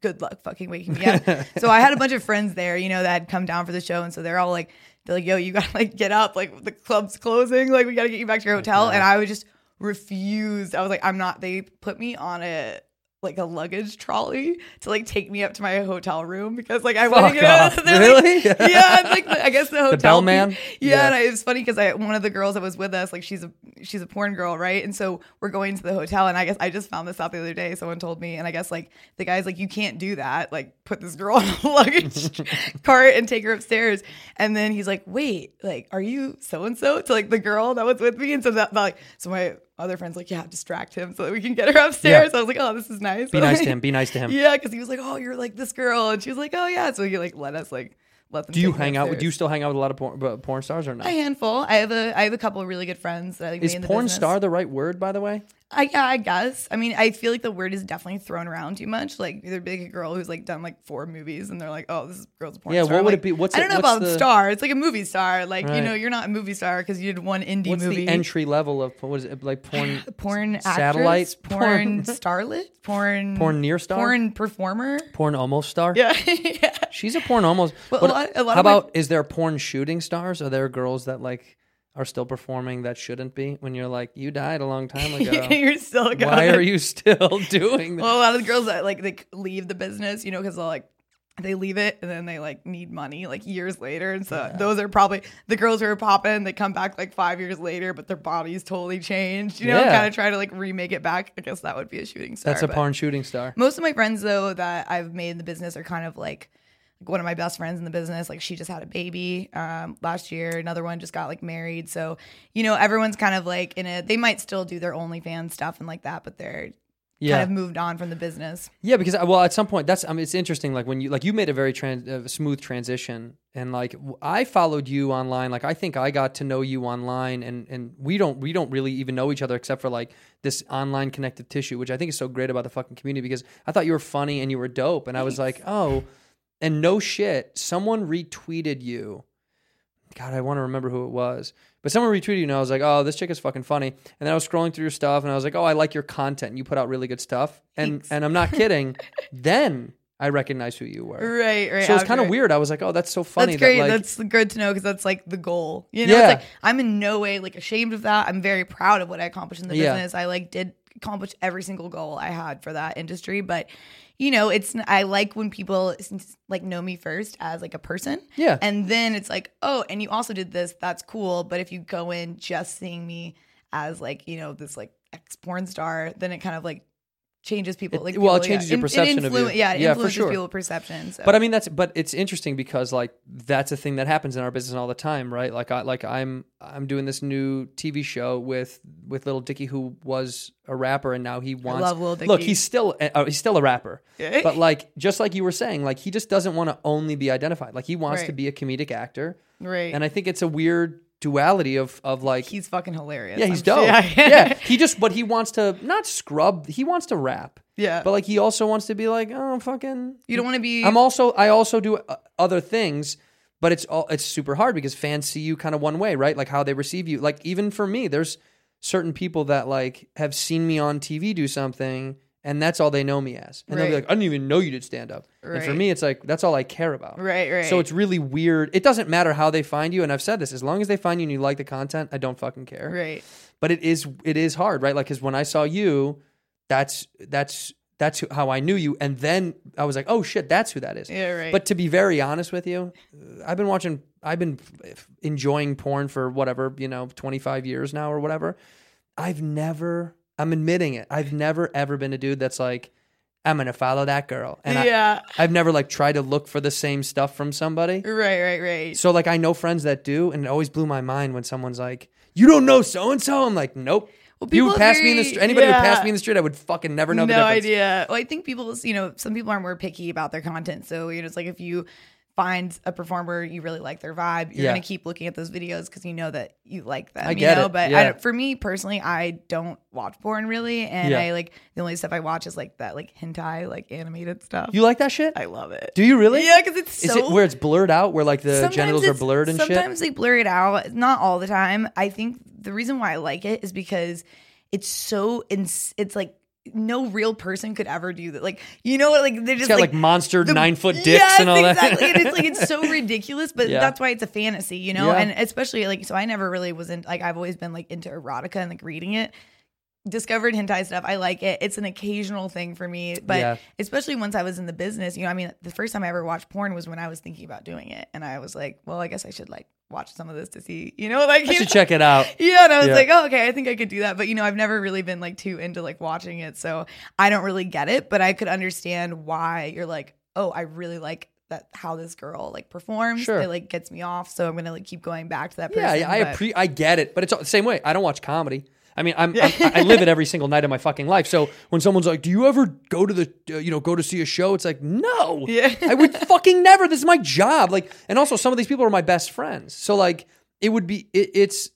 good luck fucking waking me up. so I had a bunch of friends there, you know, that had come down for the show. And so they're all like, they're like, yo, you gotta like get up. Like the club's closing. Like we gotta get you back to your hotel. And I was just refused. I was like, I'm not. They put me on a like a luggage trolley to like take me up to my hotel room because like I want to get off. out. They're like- Really? yeah, it's like the, I guess the hotel bellman? pe- Yeah. Yeah, and I, it was funny because I one of the girls that was with us, like she's a she's a porn girl, right? And so we're going to the hotel, and I guess I just found this out the other day. Someone told me, and I guess like the guy's like, you can't do that. Like put this girl on a luggage cart and take her upstairs. And then he's like, wait, like are you so and so to like the girl that was with me? And so that like so my other friends like yeah distract him so that we can get her upstairs. Yeah. I was like, oh, this is nice. Be nice to him. Be nice to him. Yeah, because he was like, "Oh, you're like this girl," and she was like, "Oh yeah." So he like let us like let them. Do you hang out? with Do you still hang out with a lot of porn, uh, porn stars or not? A handful. I have a I have a couple of really good friends that I like Is porn business. star the right word, by the way? I yeah, I guess. I mean, I feel like the word is definitely thrown around too much. Like there'd be like a girl who's like done like four movies, and they're like, "Oh, this girl's a porn Yeah, star." what I'm would like, it be? What's it? I don't know what's about the- star. It's like a movie star. Like Right. you know, you're not a movie star because you did one indie What's movie. the entry level of what is it like porn? porn satellite actress, porn starlet, porn Porn near star? porn performer. porn almost star? Yeah, yeah. She's a porn almost. Well, a What- lot- a lot how of my- about is there porn shooting stars? Are there girls that like are still performing that shouldn't be? When you're like, you died a long time ago. you're still going. Why are you still doing that? Well, a lot of the girls that like they leave the business, you know, because they'll like they leave it and then they like need money like years later, and so those are probably the girls who are popping. They come back like five years later, but their bodies totally changed. You know, Yeah. kind of try to like remake it back. I guess that would be a shooting star. That's a porn shooting star. Most of my friends though that I've made in the business are kind of like one of my best friends in the business like she just had a baby um, last year another one just got like married so you know everyone's kind of like in a they might still do their OnlyFans stuff and like that but they're Yeah. kind of moved on from the business Yeah, because uh, well, at some point, that's I mean, it's interesting. Like when you like you made a very trans, uh, smooth transition, and like i followed you online. Like I think I got to know you online, and and we don't we don't really even know each other except for like this online connective tissue, which I think is so great about the fucking community. Because I thought you were funny and you were dope, and I was like, oh, and no shit, someone retweeted you. God, I want to remember who it was. But someone retweeted you, and I was like, "Oh, this chick is fucking funny." And then I was scrolling through your stuff, and I was like, "Oh, I like your content. You put out really good stuff." And Thanks. and I'm not kidding. then I recognized who you were. right right So it's kind of weird. I was like, "Oh, that's so funny." That's great. That, like, that's good to know because that's like the goal. You know, Yeah. it's like I'm in no way like ashamed of that. I'm very proud of what I accomplished in the Yeah. business. I like did accomplish every single goal I had for that industry, but you know, it's I like when people like know me first as like a person. Yeah. And then it's like, "Oh, and you also did this. That's cool." But if you go in just seeing me as like you know this like ex porn star, then it kind of like changes people. It- like well, it people, yeah. changes your In- it perception of you. Yeah, it Yeah, for influences sure. people's perception. So. But I mean that's but it's interesting because like that's a thing that happens in our business all the time, right? Like I like I'm I'm doing this new TV show with with Lil Dicky who was a rapper and now he wants Look, he's still uh, he's still a rapper. But like just like you were saying, like he just doesn't want to only be identified. Like he wants Right. to be a comedic actor. right, And I think it's a weird duality of of like he's fucking hilarious. yeah, he's I'm dope. sure- yeah, he just but he wants to not scrub. He wants to rap. Yeah. But like he also wants to be like, oh fucking. You don't want to be. I'm also I also do uh, other things, but it's all it's super hard because fans see you kind of one way, right? Like how they receive you. Like even for me, there's certain people that like have seen me on TV do something. And that's all they know me as. And they'll be like, I didn't even know you did stand up. And for me, it's like, that's all I care about. Right, right. So it's really weird. It doesn't matter how they find you. And I've said this as long as they find you and you like the content, I don't fucking care right. but it is it is hard right like because when i saw you that's that's that's how i knew you and then i was like oh shit that's who that is Yeah, right. but to be very honest with you i've been watching i've been enjoying porn for whatever you know 25 years now or whatever i've never i'm admitting it i've never ever been a dude that's like i'm gonna follow that girl and I- yeah. i've never like tried to look for the same stuff from somebody Right, right, right. so like I know friends that do, and it always blew my mind when someone's like, "You don't know so and so." I'm like, "Nope." Well, you people would pass me in the street. Anybody who passed yeah. me in the street, I would fucking never know no idea. Well, I think people, you know, some people are more picky about their content. So, you know, it's like if you find a performer you really like their vibe, you're Yeah. gonna keep looking at those videos because you know that you like them. I get you know? it, But yeah. I don't, for me personally, I don't watch porn really, and Yeah. I like the only stuff I watch is like that like hentai like animated stuff. You like that shit? I love it. do you really? Yeah, because it's Is so it where it's blurred out, where like the Sometimes genitals are blurred and sometimes shit? they blur it out. Not all the time. I think the reason why I like it is because it's so ins- it's like no real person could ever do that. Like you know what? Like they're just got, like, monster the- nine-foot dicks Yes, and all that. exactly. and it's like it's so ridiculous, but Yeah. that's why it's a fantasy, you know. Yeah. And especially like so, I never really was in like I've always been like into erotica and like reading it. Discovered hentai stuff. I like it. It's an occasional thing for me, but Yeah. especially once I was in the business, you know, I mean, the first time I ever watched porn was when I was thinking about doing it, and I was like, well, I guess I should like watch some of this to see, you know, like I you should know? check it out. Yeah, and I was Yeah. like, oh, okay, I think I could do that. But you know, I've never really been like too into like watching it, so I don't really get it. But I could understand why you're like, oh, I really like that how this girl like performs. Sure. It like gets me off, so I'm gonna like keep going back to that person. Yeah, yeah, I appre- I get it, but it's all the same way. I don't watch comedy. I mean, I'm, I'm I live it every single night of my fucking life. So when someone's like, "Do you ever go to the uh, you know go to see a show?" It's like, no, Yeah. I would fucking never. This is my job. Like, and also some of these people are my best friends. So like, it would be it, it's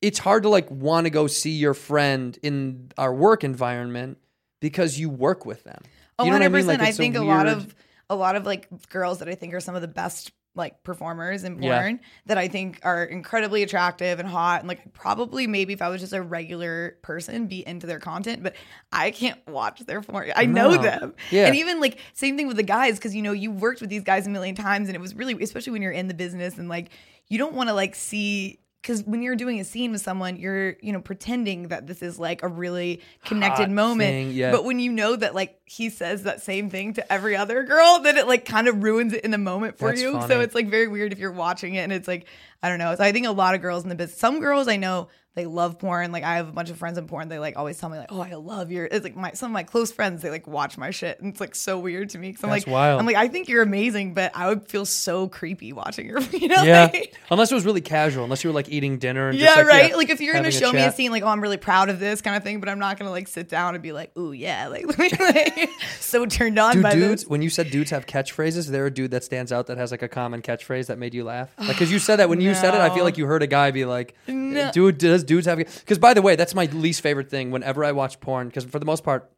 it's hard to like want to go see your friend in our work environment because you work with them. Oh, You know what I mean? 100%. Like, I think a, lot of a lot of like girls that I think are some of the best like performers in Yeah. porn that I think are incredibly attractive and hot and like probably maybe if I was just a regular person be into their content but I can't watch their porn. I know No. them. Yeah. And even like same thing with the guys cuz you know you worked with these guys a million times and it was really especially when you're in the business and like you don't want to like see because when you're doing a scene with someone, you're you know pretending that this is like a really connected Hot moment. thing, yeah. But when you know that like he says that same thing to every other girl, then it like kind of ruins it in the moment for That's you. funny. So it's like very weird if you're watching it and it's like I don't know. So I think a lot of girls in the business, some girls I know they love porn. Like I have a bunch of friends in porn. They like always tell me like, oh, I love your. It's like my some of my close friends. They like watch my shit, and it's like so weird to me. Cause I'm That's like, wild. I'm like, I think you're amazing, but I would feel so creepy watching your. You know, Yeah, like- unless it was really casual, unless you were like eating dinner and yeah, just, like, right. yeah, like if you're gonna show me a scene, like oh, I'm really proud of this kind of thing, but I'm not gonna like sit down and be like, ooh yeah, like, like so turned on Do by dudes, this. when you said dudes have catchphrases, is there a dude that stands out that has like a common catchphrase that made you laugh? Like, because you said that when you said it, I feel like you heard a guy be like, No. "Dude, does dudes have?" Because by the way, that's my least favorite thing. Whenever I watch porn, because for the most part,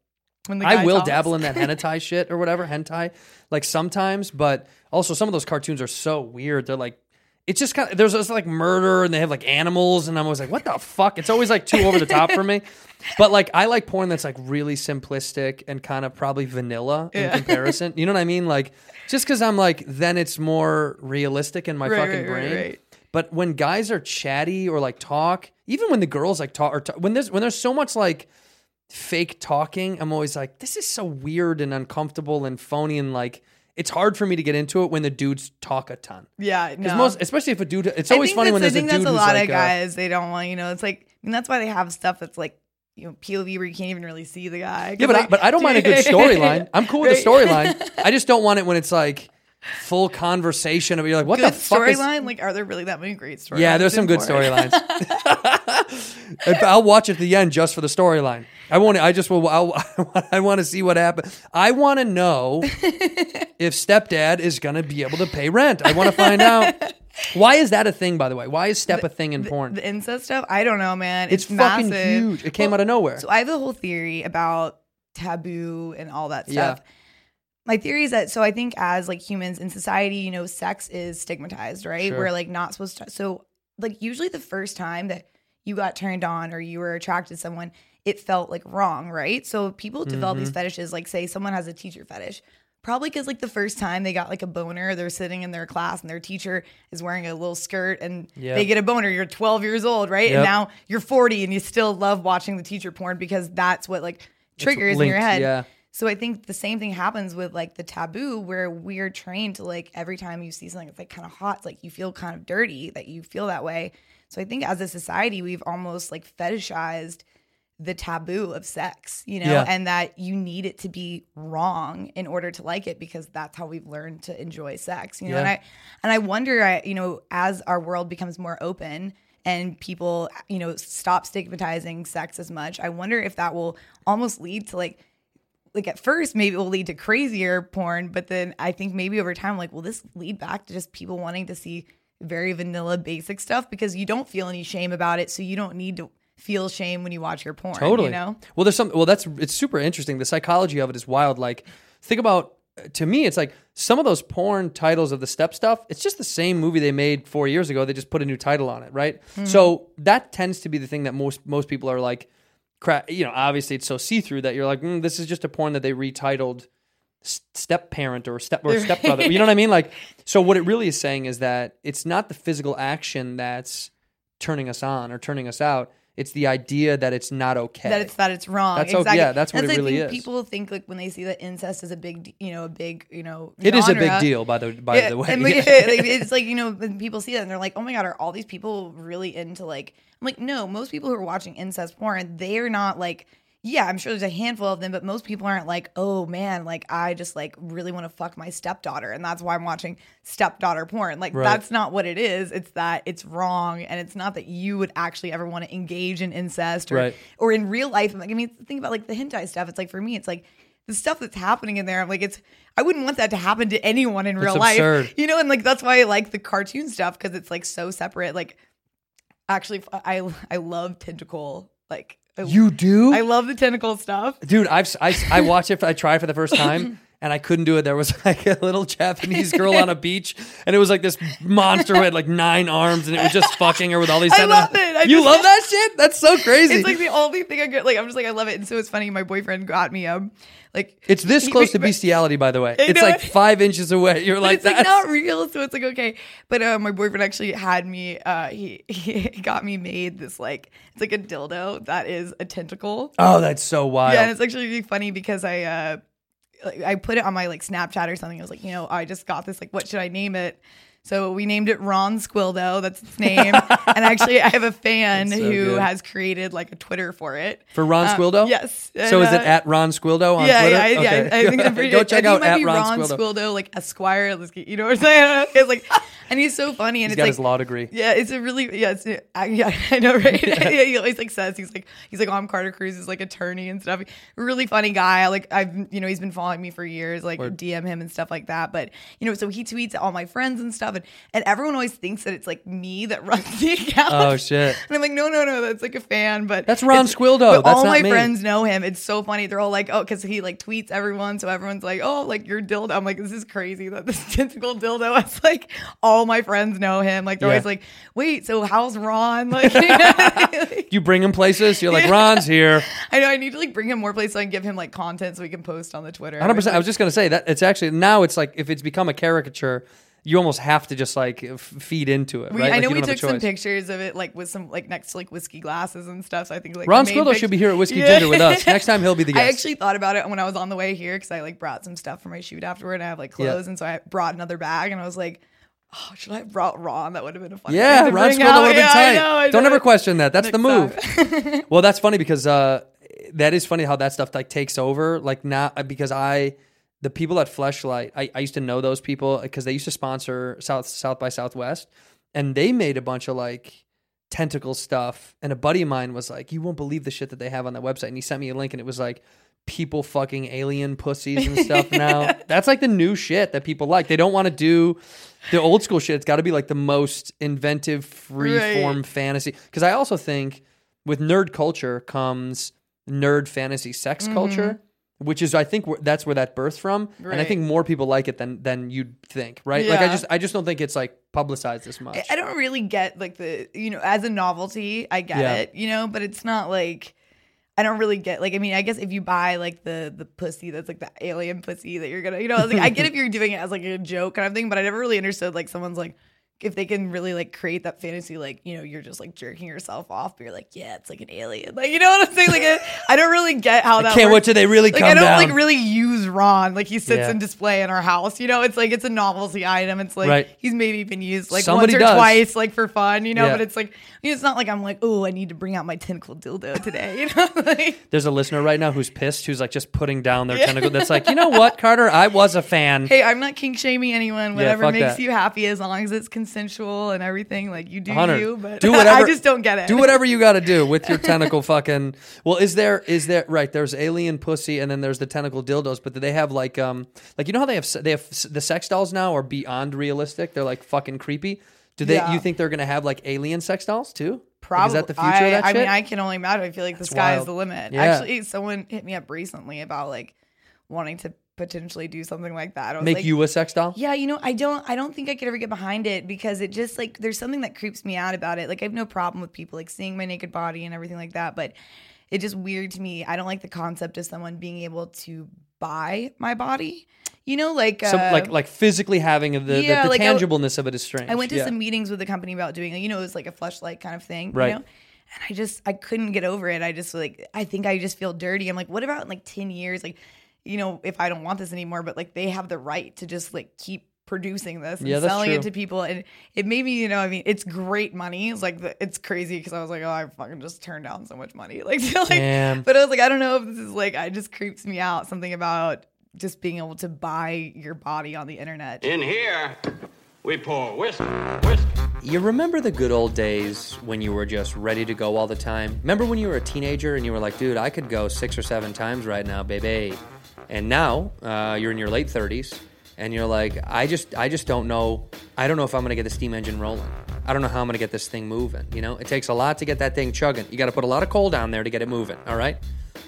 When the I guy will talks. dabble in that hentai shit or whatever hentai, like sometimes, but also some of those cartoons are so weird. They're like. It's just kind of there's just like murder and they have like animals and I'm always like what the fuck it's always like too over the top for me, but like I like porn that's like really simplistic and kind of probably vanilla in comparison. You know what I mean? Like just because I'm like then it's more realistic in my Right, fucking right, right, brain. right. But when guys are chatty or like talk, even when the girls like talk or talk, when there's when there's so much like fake talking, I'm always like, this is so weird and uncomfortable and phony and like it's hard for me to get into it when the dudes talk a ton. Yeah, no. most, especially if a dude, it's always funny when there's I a think dude that's a lot like, of guys. they don't want you know. It's like mean, that's why they have stuff that's like you know POV where you can't even really see the guy. Yeah, but I, but I don't mind a good storyline. I'm cool with the storyline. I just don't want it when it's like full conversation of you're like, what good the fuck is storyline. Like, are there really that many great storylines? Yeah, there's some good storylines. I'll watch at the end just for the storyline. I want. I just will. I'll, I want to see what happens. I want to know if stepdad is going to be able to pay rent. I want to find out. Why is that a thing, by the way? Why is step a thing in porn? The incest stuff, I don't know, man. It's It's, fucking massive. huge. It came out of nowhere. So I have a whole theory about taboo and all that Yeah. My theory is that so I think as like humans in society, you know, sex is stigmatized, right? Sure. We're like not supposed to. So like usually the first time that you got turned on or you were attracted to someone, it felt like wrong, right? So people develop Mm-hmm. these fetishes, like say someone has a teacher fetish. Probably because like the first time they got like a boner, they're sitting in their class and their teacher is wearing a little skirt and Yep. they get a boner. You're 12 years old, right? Yep. And now you're 40 and you still love watching the teacher porn because that's what like triggers in your head. yeah. So I think the same thing happens with like the taboo where we're trained to like every time you see something that's like kind of hot, it's like you feel kind of dirty that you feel that way. So I think as a society, we've almost like fetishized the taboo of sex, you know, Yeah. and that you need it to be wrong in order to like it because that's how we've learned to enjoy sex, you know. And I and I wonder, I, you know, as our world becomes more open and people, you know, stop stigmatizing sex as much, I wonder if that will almost lead to like like at first maybe it will lead to crazier porn, but then I think maybe over time, like, will this lead back to just people wanting to see very vanilla basic stuff because you don't feel any shame about it, so you don't need to feel shame when you watch your porn. Totally. You know? Well, there's some. Well, that's it's super interesting. The psychology of it is wild. Like, think about. To me, it's like some of those porn titles of the step stuff. It's just the same movie they made four years ago. They just put a new title on it, right? Mm-hmm. So that tends to be the thing that most most people are like, crap. You know, obviously it's so see through that you're like, mm, this is just a porn that they retitled step parent or step or step brother. You know what I mean? Like, so what it really is saying is that it's not the physical action that's turning us on or turning us out. It's the idea that it's not okay. That it's that it's wrong. That's exactly. yeah, that's what it I really is. People think like when they see that incest is a big, you know, a big, you know, It is a big deal, by the by Yeah, the way. and we- like, it's like you know when people see that and they're like, oh my god, are all these people really into like? I'm like, no, most people who are watching incest porn, they're not like. Yeah, I'm sure there's a handful of them, but most people aren't like, oh man, like I just like really want to fuck my stepdaughter, and that's why I'm watching stepdaughter porn. Like Right. that's not what it is. It's that it's wrong, and it's not that you would actually ever want to engage in incest or Right. or in real life. Like, I mean, think about like the hentai stuff. It's like for me, it's like the stuff that's happening in there. I'm like, it's I wouldn't want that to happen to anyone in real absurd. life, you know. And like that's why I like the cartoon stuff because it's like so separate. Like, actually, I I love tentacle. Like, I, you do, I love the tentacle stuff. dude. I've I, I watched it. I tried for the first time. And I couldn't do it. There was like a little Japanese girl on a beach, and it was like this monster who had like nine arms, and it was just fucking her with all these. I love it. I you just- love that shit? That's so crazy. It's like the only thing I get. Like, I'm just like I love it. And so it's funny. My boyfriend got me um like It's this he- close to bestiality, by the way. It's like five inches away. You're like, it's like that's not real, so it's like okay. But uh, my boyfriend actually had me. Uh, he he got me made this like it's like a dildo that is a tentacle. oh, that's so wild. Yeah, and it's actually really funny because I uh like, I put it on my like Snapchat or something. I was like, you know, I just got this. Like, what should I name it? So we named it Ron Squildo. That's its name. and actually, I have a fan so who good. has created like a Twitter for it. For Ron Uh, Squildo? Yes. so And, is it uh, at Ron Squildo on yeah, Twitter? yeah, yeah. Okay. I think I'm pretty. Go check out at Ron, Ron Squildo. Squildo, like Esquire. You know what I'm saying? It's like, and he's so funny, and He's it's got like his law degree. yeah, it's a really yeah, it's I, yeah, I know, right? yeah. he always like says he's like he's like oh, I'm Carter Cruz's like attorney and stuff. Really funny guy. Like I've you know he's been following me for years, like DM him and stuff like that. But you know, so he tweets all my friends and stuff, and and everyone always thinks that it's like me that runs the account. Oh, shit. And I'm like, no, no, no, that's like a fan. But That's Ron Squildo. but That's all my me. friends know him. It's so funny. They're all like, oh, because he like tweets everyone, so everyone's like, oh, like your dildo. I'm like, this is crazy that this tentacle dildo. It's like all my friends know him. Like they're Yeah. always like, wait, so how's Ron? Like, You bring him places. You're like, Ron's here. I know I need to like bring him more places so I can give him like content so we can post on the Twitter. Hundred percent. I was just gonna say that it's actually now it's like if it's become a caricature, you almost have to just like f- feed into it. We, right? I Like, know we took some pictures of it like with some like next to like whiskey glasses and stuff. So I think like Ron the main Squildo pic- should be here at Whiskey Yeah. Ginger with us. Next time he'll be the guest. I actually thought about it when I was on the way here because I like brought some stuff for my shoot afterward and I have like Yeah. clothes and so I brought another bag and I was like, Oh, should I have brought Ron? That would have been a fun. Yeah, Ron bring Squildo out. would have been Yeah, tight. I know, I Don't ever question that. That's the move. well, that's funny because uh, that is funny how that stuff like takes over. Like not because I, the people at Fleshlight, I, I used to know those people because they used to sponsor South South by Southwest, and they made a bunch of like tentacle stuff. And a buddy of mine was like, "You won't believe the shit that they have on that website." And he sent me a link, and it was like people fucking alien pussies and stuff now. That's like the new shit that people like. They don't want to do the old school shit. It's got to be like the most inventive, free form Right. fantasy. Because I also think with nerd culture comes nerd fantasy sex mm-hmm. culture. Which is, I think, where, that's where that birthed from, and I. Think more people like it than than you'd think, right? Like, I just, I just don't think it's like publicized as much. I- don't really get like the you know as a novelty I get Yeah. it you know but it's not like I don't really get like I mean I guess if you buy like the the pussy that's like the alien pussy that you're gonna you know I, like, I get if you're doing it as like a joke kind of thing but I never really understood like someone's like if they can really like create that fantasy like you know you're just like jerking yourself off but you're like yeah it's like an alien like you know what I'm saying like I, I don't really get how that can't wait works. till they really like come I don't down. like really use Ron like he sits Yeah. in display in our house you know it's like it's a novelty item it's like Right. he's maybe been used like Somebody once or does. twice like for fun, you know. Yeah. But it's like you know, it's not like I'm like, oh, I need to bring out my tentacle dildo today. You know, like, There's a listener right now who's pissed, who's like just putting down their tentacle. That's like, you know what, Carter? I was a fan. hey, I'm not kink shaming anyone. Whatever makes that. you happy, as long as it's consensual and everything. Like you do 100. you, but do whatever. I just don't get it. Do whatever you got to do with your tentacle fucking. Well, is there is there right? There's alien pussy, and then there's the tentacle dildos. But do they have like um like you know how they have they have the sex dolls now are beyond realistic. They're like fucking creepy. Do they? Yeah. You think they're gonna have like alien sex dolls too? Like, Probably. is that the future I, of that I shit? mean, I can only imagine. I feel like the That's sky wild. is the limit. Yeah. Actually, someone hit me up recently about like wanting to potentially do something like that. I was Make like, you a sex doll? Yeah, you know, I don't I don't think I could ever get behind it because it just like there's something that creeps me out about it. Like I have no problem with people like seeing my naked body and everything like that, but it's just weird to me. I don't like the concept of someone being able to buy my body. You know, like uh, Some, like like physically having the, the, yeah, the like I w- tangibleness of it is strange. I went to Yeah. some meetings with the company about doing, you know, it was like a fleshlight kind of thing, Right. you know. And I just I couldn't get over it. I just like I think I just feel dirty. I'm like, what about in like ten years? Like, you know, if I don't want this anymore, but like they have the right to just like keep producing this and Yeah, selling true. it to people, and it made me, you know, I mean, it's great money. It's like the, it's crazy because I was like, oh, I fucking just turned down so much money, like, to, like but I was like, I don't know if this is like, I just creeps me out. Something about just being able to buy your body on the internet. In here, we pour whiskey whiskey You remember the good old days when you were just ready to go all the time? Remember when you were a teenager and you were like, dude, I could go six or seven times right now, baby. And now uh, you're in your late 30s and you're like, I just, I just don't know. I don't know if I'm gonna get the steam engine rolling. I don't know how I'm gonna get this thing moving. You know, it takes a lot to get that thing chugging. You got to put a lot of coal down there to get it moving. All right.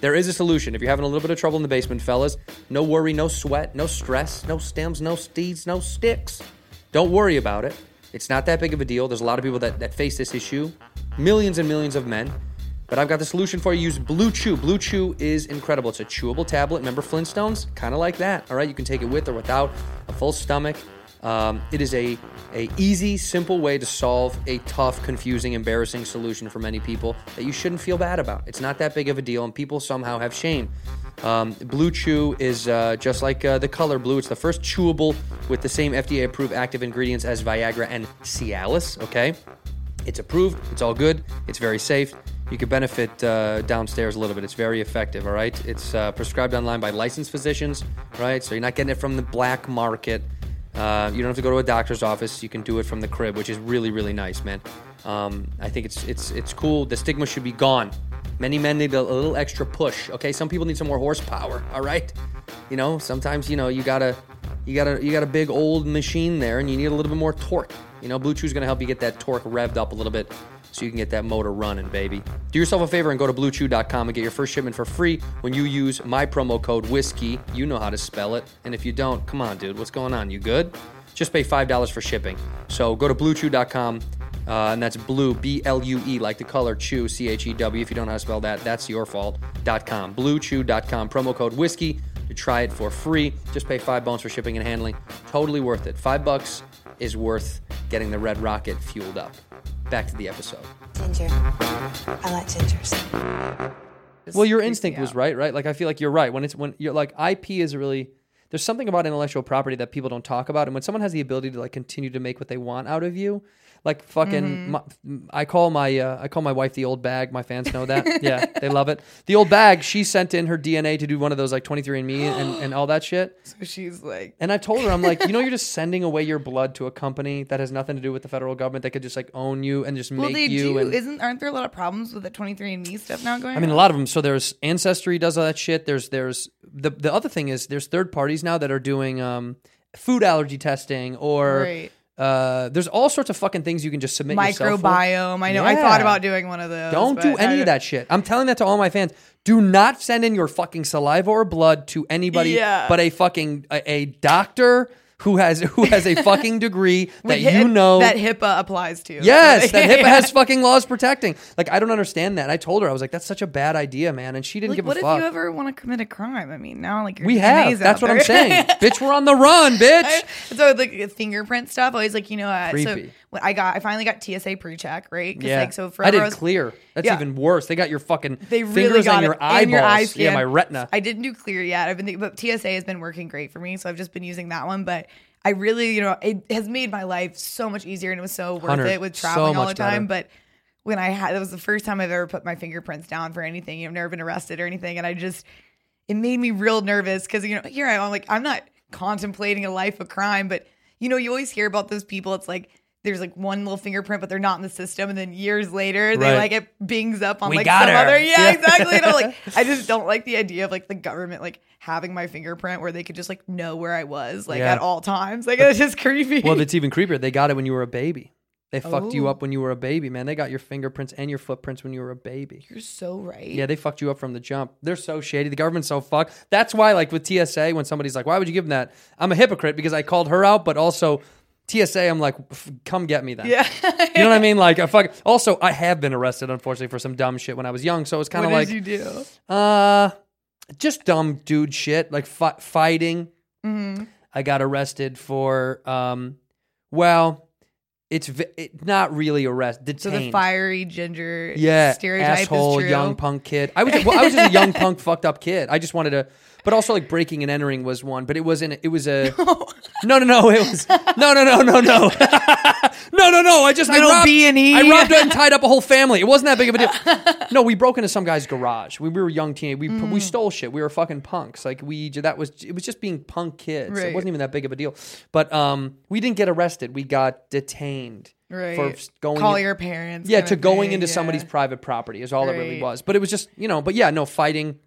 There is a solution. If you're having a little bit of trouble in the basement, fellas, no worry, no sweat, no stress, no stems, no steeds, no sticks. Don't worry about it. It's not that big of a deal. There's a lot of people that, that face this issue, millions and millions of men. But I've got the solution for you. Use Blue Chew. Blue Chew is incredible. It's a chewable tablet. Remember Flintstones? Kind of like that. All right, you can take it with or without a full stomach. Um, it is a, a easy, simple way to solve a tough, confusing, embarrassing solution for many people that you shouldn't feel bad about. It's not that big of a deal, and people somehow have shame. Um, blue Chew is uh, just like uh, the color blue. It's the first chewable with the same FDA-approved active ingredients as Viagra and Cialis. Okay, it's approved. It's all good. It's very safe. You could benefit uh, downstairs a little bit. It's very effective. All right. It's uh, prescribed online by licensed physicians. Right. So you're not getting it from the black market. Uh, you don't have to go to a doctor's office. You can do it from the crib, which is really, really nice, man. Um, I think it's it's it's cool. The stigma should be gone. Many men need a, a little extra push. Okay, some people need some more horsepower. All right, you know sometimes you know you gotta you gotta you got a big old machine there, and you need a little bit more torque. You know, Blue Chew's gonna help you get that torque revved up a little bit, so you can get that motor running, baby. Do yourself a favor and go to BlueChew.com and get your first shipment for free when you use my promo code whiskey. You know how to spell it, and if you don't, come on, dude, what's going on? You good? Just pay five dollars for shipping. So go to BlueChew.com. Uh, and that's blue, B L U E, like the color chew, C H E W. If you don't know how to spell that, that's your fault. Dot com. BlueChew.com. Promo code whiskey to try it for free. Just pay five bones for shipping and handling. Totally worth it. Five bucks is worth getting the red rocket fueled up. Back to the episode. Ginger. I like gingers. Well, your instinct was right, right? Like I feel like you're right when it's when you're like IP is really there's something about intellectual property that people don't talk about, and when someone has the ability to like continue to make what they want out of you, like fucking, Mm-hmm. my, I call my uh, I call my wife the old bag. My fans know that. yeah, they love it. The old bag. She sent in her DNA to do one of those like 23andMe and and all that shit. So she's like, And I told her, I'm like, you know, you're just sending away your blood to a company that has nothing to do with the federal government that could just like own you and just well, make they you. do. and Isn't aren't there a lot of problems with the 23andMe stuff now going? On? I mean, a lot of them. So there's Ancestry does all that shit. There's there's the the other thing is there's third parties now that are doing um, food allergy testing or Right. Uh, there's all sorts of fucking things you can just submit microbiome. I know. I thought about doing one of those. Don't do any of that shit. I'm telling that to all my fans. Do not send in your fucking saliva or blood to anybody Yeah. but a fucking a, a doctor who has who has a fucking degree that With you know that HIPAA applies to. Yes, that HIPAA Yeah. has fucking laws protecting. Like I don't understand that. And I told her I was like, that's such a bad idea, man, and she didn't Like, give a fuck. what if you ever want to commit a crime? I mean, now like we have. That's what I'm saying, bitch. We're on the run, bitch. so like fingerprint stuff, always like you know. Uh, so. When I got, I finally got TSA pre-check, right? Yeah. Like so I forever did was- clear. That's Yeah. even worse. They got your fucking They really fingers got on your it eyeballs. in your eye yeah, my retina. I didn't do clear yet. I've been, thinking, but TSA has been working great for me, so I've just been using that one. But I really, you know, it has made my life so much easier, and it was so worth 100. it with So traveling all the time. better. But when I had, that was the first time I've ever put my fingerprints down for anything. You know, I've never been arrested or anything, and I just, it made me real nervous because you know, here I am, I'm like, I'm not contemplating a life of crime, but you know, you always hear about those people. It's like. There's like one little fingerprint, but they're not in the system, and then years later, they Right. like it bings up on We like some her. other. Yeah, Yeah. exactly. And I'm like, I just don't like the idea of like the government like having my fingerprint where they could just like know where I was like Yeah. at all times. Like it's just creepy. well, it's even creepier. They got it when you were a baby. They fucked you Oh. up when you were a baby, man. They got your fingerprints and your footprints when you were a baby. You're so right. Yeah, they fucked you up from the jump. They're so shady. The government's so fucked. That's why, like with TSA, when somebody's like, "Why would you give them that?" I'm a hypocrite because I called her out, but also TSA, I'm like, "Come get me then." Yeah. you know what I mean? Like, I fuck. Also, I have been arrested, unfortunately, for some dumb shit when I was young. So it's kind of like, did you do? uh, just dumb dude shit, like fi- fighting. Mm-hmm. I got arrested for, um, well, it's vi- it, not really arrest. Detained. So the fiery ginger yeah, stereotype asshole young punk kid. I was well, I was just a young punk fucked up kid. I just wanted to, but also like breaking and entering was one. But it wasn't. It was a no, no, no. It was no, no, no, no, no, no, no, no. I just I Little robbed, B&E. I robbed and tied up a whole family. It wasn't that big of a deal. No, we broke into some guy's garage. We, we were young teenagers. We Mm. we stole shit. We were fucking punks. Like we that was it was just being punk kids. It wasn't even that big of a deal. But um, we didn't get arrested. We got detained Right. for going Call in- your parents. yeah, to going thing, into yeah. somebody's private property is all it really was. But it was just, you know, but yeah, no fighting.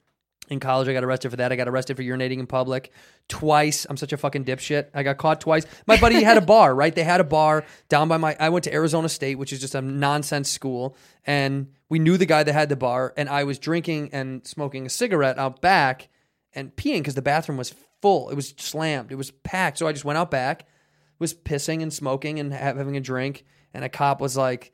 In college, I got arrested for that. I got arrested for urinating in public twice. I'm such a fucking dipshit. I got caught twice. My buddy had a bar, right? They had a bar down by my. I went to Arizona State, which is just a nonsense school, and we knew the guy that had the bar. And I was drinking and smoking a cigarette out back and peeing because the bathroom was full. It was slammed. It was packed. So I just went out back, was pissing and smoking and having a drink, and a cop was like.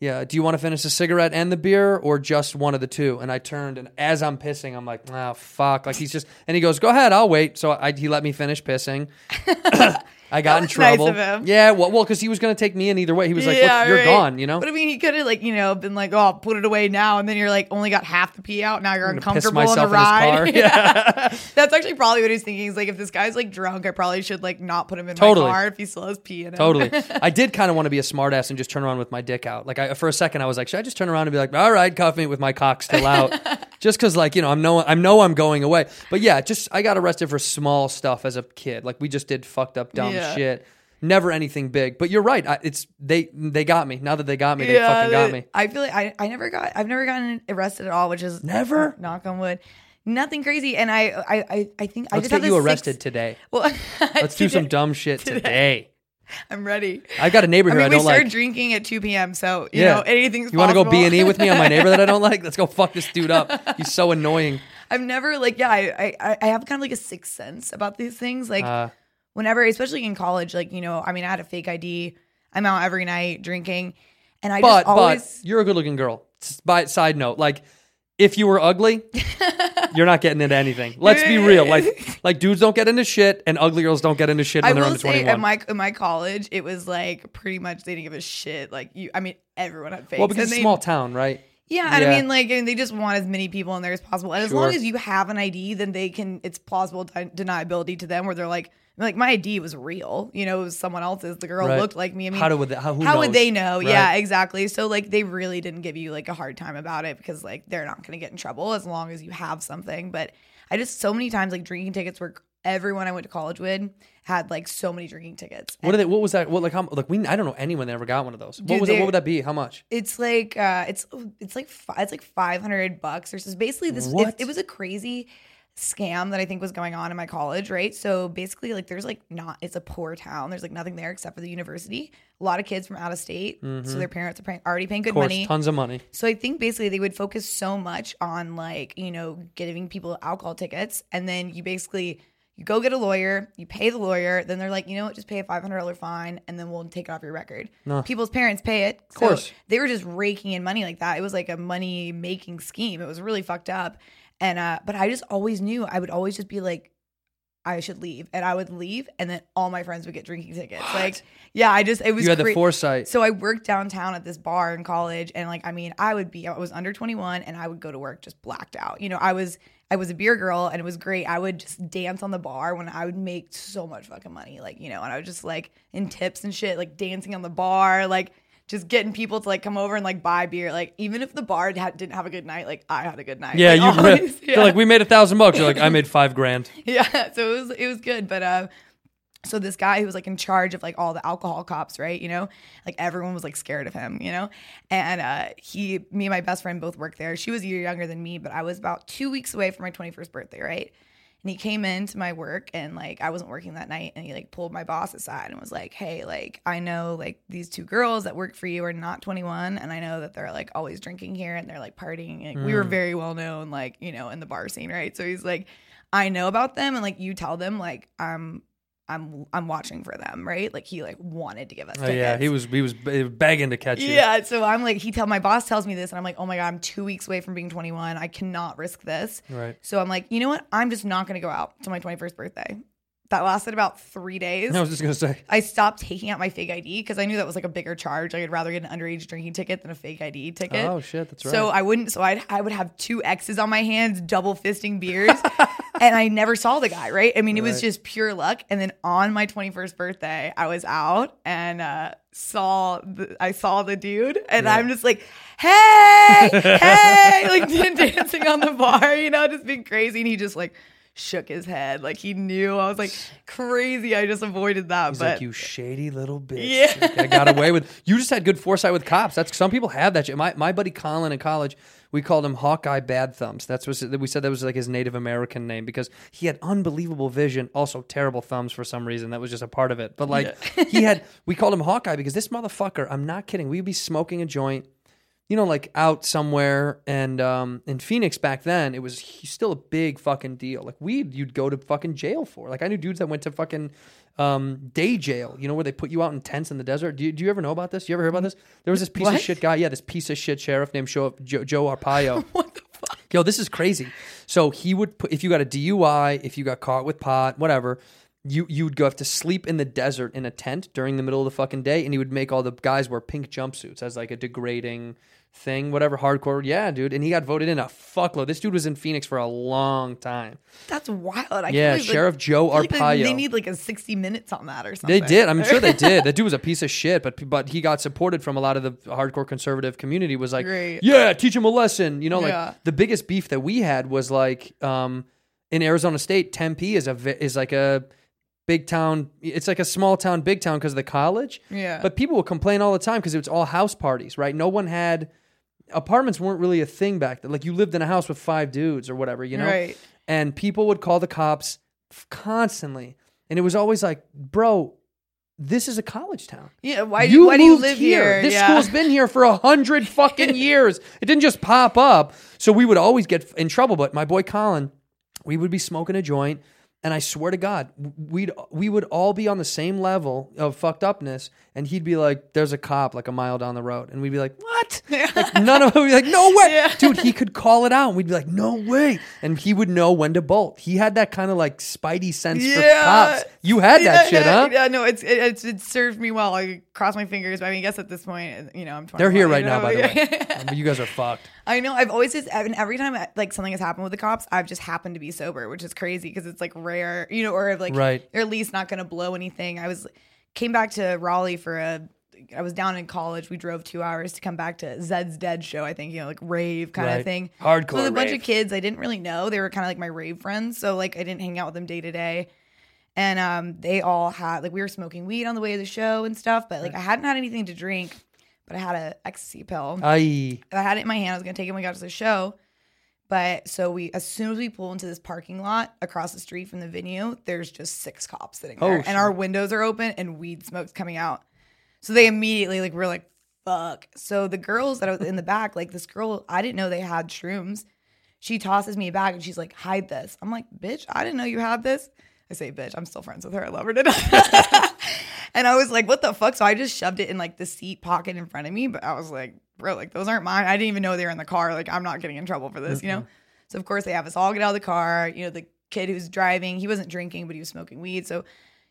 Yeah, do you want to finish the cigarette and the beer or just one of the two? And I turned and as I'm pissing, I'm like, oh fuck. Like he's just and he goes, Go ahead, I'll wait. So I, he let me finish pissing. I got in was nice trouble. of him. Yeah, well, well, because he was gonna take me in either way. He was like, "What? You're right. gone," you know. But I mean, he could have like you know been like, "Oh, put it away now," and then you're like, only got half the pee out. Now you're gonna piss uncomfortable on the myself in his ride. car. Yeah. that's actually probably what he's thinking. He's like, if this guy's like drunk, I probably should like not put him in Totally. my car if he still has pee in him. Totally. I did kind of want to be a smartass and just turn around with my dick out. Like I, for a second, I was like, should I just turn around and be like, all right, cuff me with my cock still out, just because like you know I'm know I know I'm going away. But yeah, just I got arrested for small stuff as a kid. Like we just did fucked up dumb Yeah. shit. Never anything big. But you're right. I, it's they they got me. Now that they got me, they fucking got me. I feel like I, I never got I've never gotten arrested at all, which is Never? knock on wood. Nothing crazy. And I I I, I think I Let's just have get you this arrested today. Well, Let's do some dumb shit today. I'm ready. I've got a neighbor I here I, mean, we don't start like. drinking at 2 p.m. So you yeah, know anything's. You want to go. B and E with me on my neighbor that I don't like? Let's go fuck this dude up. He's so annoying. I've never like yeah I, I I have kind of like a sixth sense about these things like Uh, whenever especially in college like you know I mean I had a fake ID I'm out every night drinking and I but just always but you're a good looking girl. By side note, like if you were ugly, you're not getting into anything. Let's be real. Like like dudes don't get into shit, and ugly girls don't get into shit when I they're will under say 21. at my in my college it was like pretty much they didn't give a shit like you I mean everyone had fakes well, because and it's a they- small town, right? Yeah, and Yeah. I mean, like, mean, they just want as many people in there as possible. And as long Sure. as you have an ID, then they can. It's plausible de- deniability to them, where they're like, like my ID was real. You know, it was someone else's. The girl Right. looked like me. I mean, How do- would they- how- how would they know? Yeah, exactly. So like, they really didn't give you like a hard time about it because like they're not going to get in trouble as long as you have something. But I just so many times like drinking tickets were everyone I went to college with had like so many drinking tickets. What are they? What was that? What like how? Like we? I don't know anyone that ever got one of those. What was it? What would that be? How much? It's like uh it's it's like it's like 500 bucks or so. Basically this it was a crazy scam that I think was going on in my college, right? So basically like there's like not it's a poor town. There's like nothing there except for the university. A lot of kids from out of state, so their parents are paying, already paying good Mm-hmm. Of course, money. tons of money. So I think basically they would focus so much on like, you know, giving people alcohol tickets and then you basically you go get a lawyer, you pay the lawyer, then they're like, you know what, just pay a five hundred dollar fine and then we'll take it off your record. People's parents pay it. Of course. they were just raking in money like that. It was like a money making scheme. It was really fucked up. And uh, but I just always knew I would always just be like, I should leave. And I would leave and then all my friends would get drinking tickets. Like, yeah, I just it was You had the foresight. so I worked downtown at this bar in college, and like I mean, I would be I was under twenty one, and I would go to work just blacked out. You know, I was I was a beer girl, and it was great. I would just dance on the bar when I would make so much fucking money, like you know, and I was just like in tips and shit, like dancing on the bar, like just getting people to like come over and like buy beer. Like even if the bar had, didn't have a good night, like I had a good night. Yeah, Like, you. always, They're like we made a thousand bucks. You're like I made five grand. yeah so it was it was good but uh so this guy who was like in charge of like all the alcohol cops right you know like everyone was like scared of him you know and uh he me and my best friend both worked there she was a year younger than me but i was about two weeks away from my 21st birthday right and he came into my work and like I wasn't working that night and he like pulled my boss aside and was like, "Hey, like I know like these two girls that work for you are not 21 and I know that they're like always drinking here and they're like partying and we were mm. very well known like, you know, in the bar scene, right? So he's like, "I know about them and like you tell them like I'm I'm I'm watching for them, right? Like he like wanted to give us Oh yeah, he was he was begging to catch you. Yeah, so I'm like, he tell my boss tells me this, and I'm like, oh my god, I'm two weeks away from being 21. I cannot risk this. Right. So I'm like, you know what? I'm just not gonna go out to my 21st birthday. That lasted about three days. I was just gonna say. I stopped taking out my fake ID because I knew that was like a bigger charge. I'd rather get an underage drinking ticket than a fake ID ticket. Oh shit, that's right. So I wouldn't. So I I would have two X's on my hands, double fisting beers, and I never saw the guy. Right? I mean, it was just pure luck. And then on my twenty first birthday, I was out and uh, saw the, I saw the dude, and I'm just like, hey, hey, like dancing on the bar, you know, just being crazy, and he just like. Shook his head like he knew. I was like crazy. I just avoided that. He's but like, you shady little bitch. Yeah. I got away with. You just had good foresight with cops. That's some people have that. My my buddy Colin in college, we called him Hawkeye Bad Thumbs. That's what we said. That was like his Native American name because he had unbelievable vision, also terrible thumbs for some reason. That was just a part of it. But like he had, we called him Hawkeye because this motherfucker. I'm not kidding. We'd be smoking a joint. You know, like out somewhere, and um, in Phoenix back then, it was still a big fucking deal. Like weed, you'd go to fucking jail for. Like I knew dudes that went to fucking um, day jail. You know where they put you out in tents in the desert. Do you, do you ever know about this? You ever hear about this? There was this piece of shit guy. Yeah, this piece of shit sheriff named Joe, Joe, Joe Arpaio. what the fuck? Yo, this is crazy. So he would put if you got a DUI, if you got caught with pot, whatever. You you would go have to sleep in the desert in a tent during the middle of the fucking day, and he would make all the guys wear pink jumpsuits as like a degrading thing, whatever hardcore. Yeah, dude, and he got voted in a fuckload. This dude was in Phoenix for a long time. that's wild. I can't Yeah, believe, like, Sheriff Joe I feel like Arpaio. They need like a sixty minutes on that or something. They did. I'm sure they did. That dude was a piece of shit, but but he got supported from a lot of the hardcore conservative community. Was like, Great. yeah, teach him a lesson. You know, like Yeah. the biggest beef that we had was like um, in Arizona State, Tempe is a is like a big town. It's like a small town, big town because of the college. Yeah. But people would complain all the time because it was all house parties, right? No one had apartments weren't really a thing back then. Like you lived in a house with five dudes or whatever, you know. Right. And people would call the cops constantly, and it was always like, bro. This is a college town. Yeah, why do why do you live here? This Yeah. school's been here for a hundred fucking years. It didn't just pop up. So we would always get in trouble. But my boy Colin, we would be smoking a joint, and I swear to God, we'd we would all be on the same level of fucked upness, and he'd be like, "There's a cop like a mile down the road," and we'd be like, "What?" Like, none of it would be like, "No way, dude." He could call it out, and we'd be like, "No way," and he would know when to bolt. He had that kind of like spidey sense for cops. You had that shit, huh? Yeah, no, it's it, it's it served me well. I cross my fingers, but I mean, I guess at this point, you know, I'm. 21, They're here right now, by the way. Yeah. You guys are fucked. I know. I've always just and every time like something has happened with the cops, I've just happened to be sober, which is crazy because it's like rare, you know, or like Right. you're at least not going to blow anything. I was came back to Raleigh for a. I was down in college. We drove two hours to come back to Zeds Dead show. I think you know, like rave kind Right. of thing. Hardcore So with a bunch rave. of kids I didn't really know. They were kind of like my rave friends. So like I didn't hang out with them day to day. And um, they all had like we were smoking weed on the way to the show and stuff. But like I hadn't had anything to drink, but I had a ecstasy pill. I I had it in my hand. I was gonna take it when we got to the show. But so we, as soon as we pull into this parking lot across the street from the venue, there's just six cops sitting oh, there, Oh, and our windows are open and weed smoke's coming out. So they immediately like we're like, fuck. So the girls that are in the back, like this girl, I didn't know they had shrooms. She tosses me a bag and she's like, hide this. I'm like, bitch, I didn't know you had this. I say, bitch, I'm still friends with her. I love her to death. and I was like, what the fuck? So I just shoved it in like the seat pocket in front of me. But I was like, bro, like those aren't mine. I didn't even know they were in the car. Like, I'm not getting in trouble for this, you know? Mm-hmm. So of course they have us all get out of the car. You know, the kid who's driving, he wasn't drinking, but he was smoking weed. So,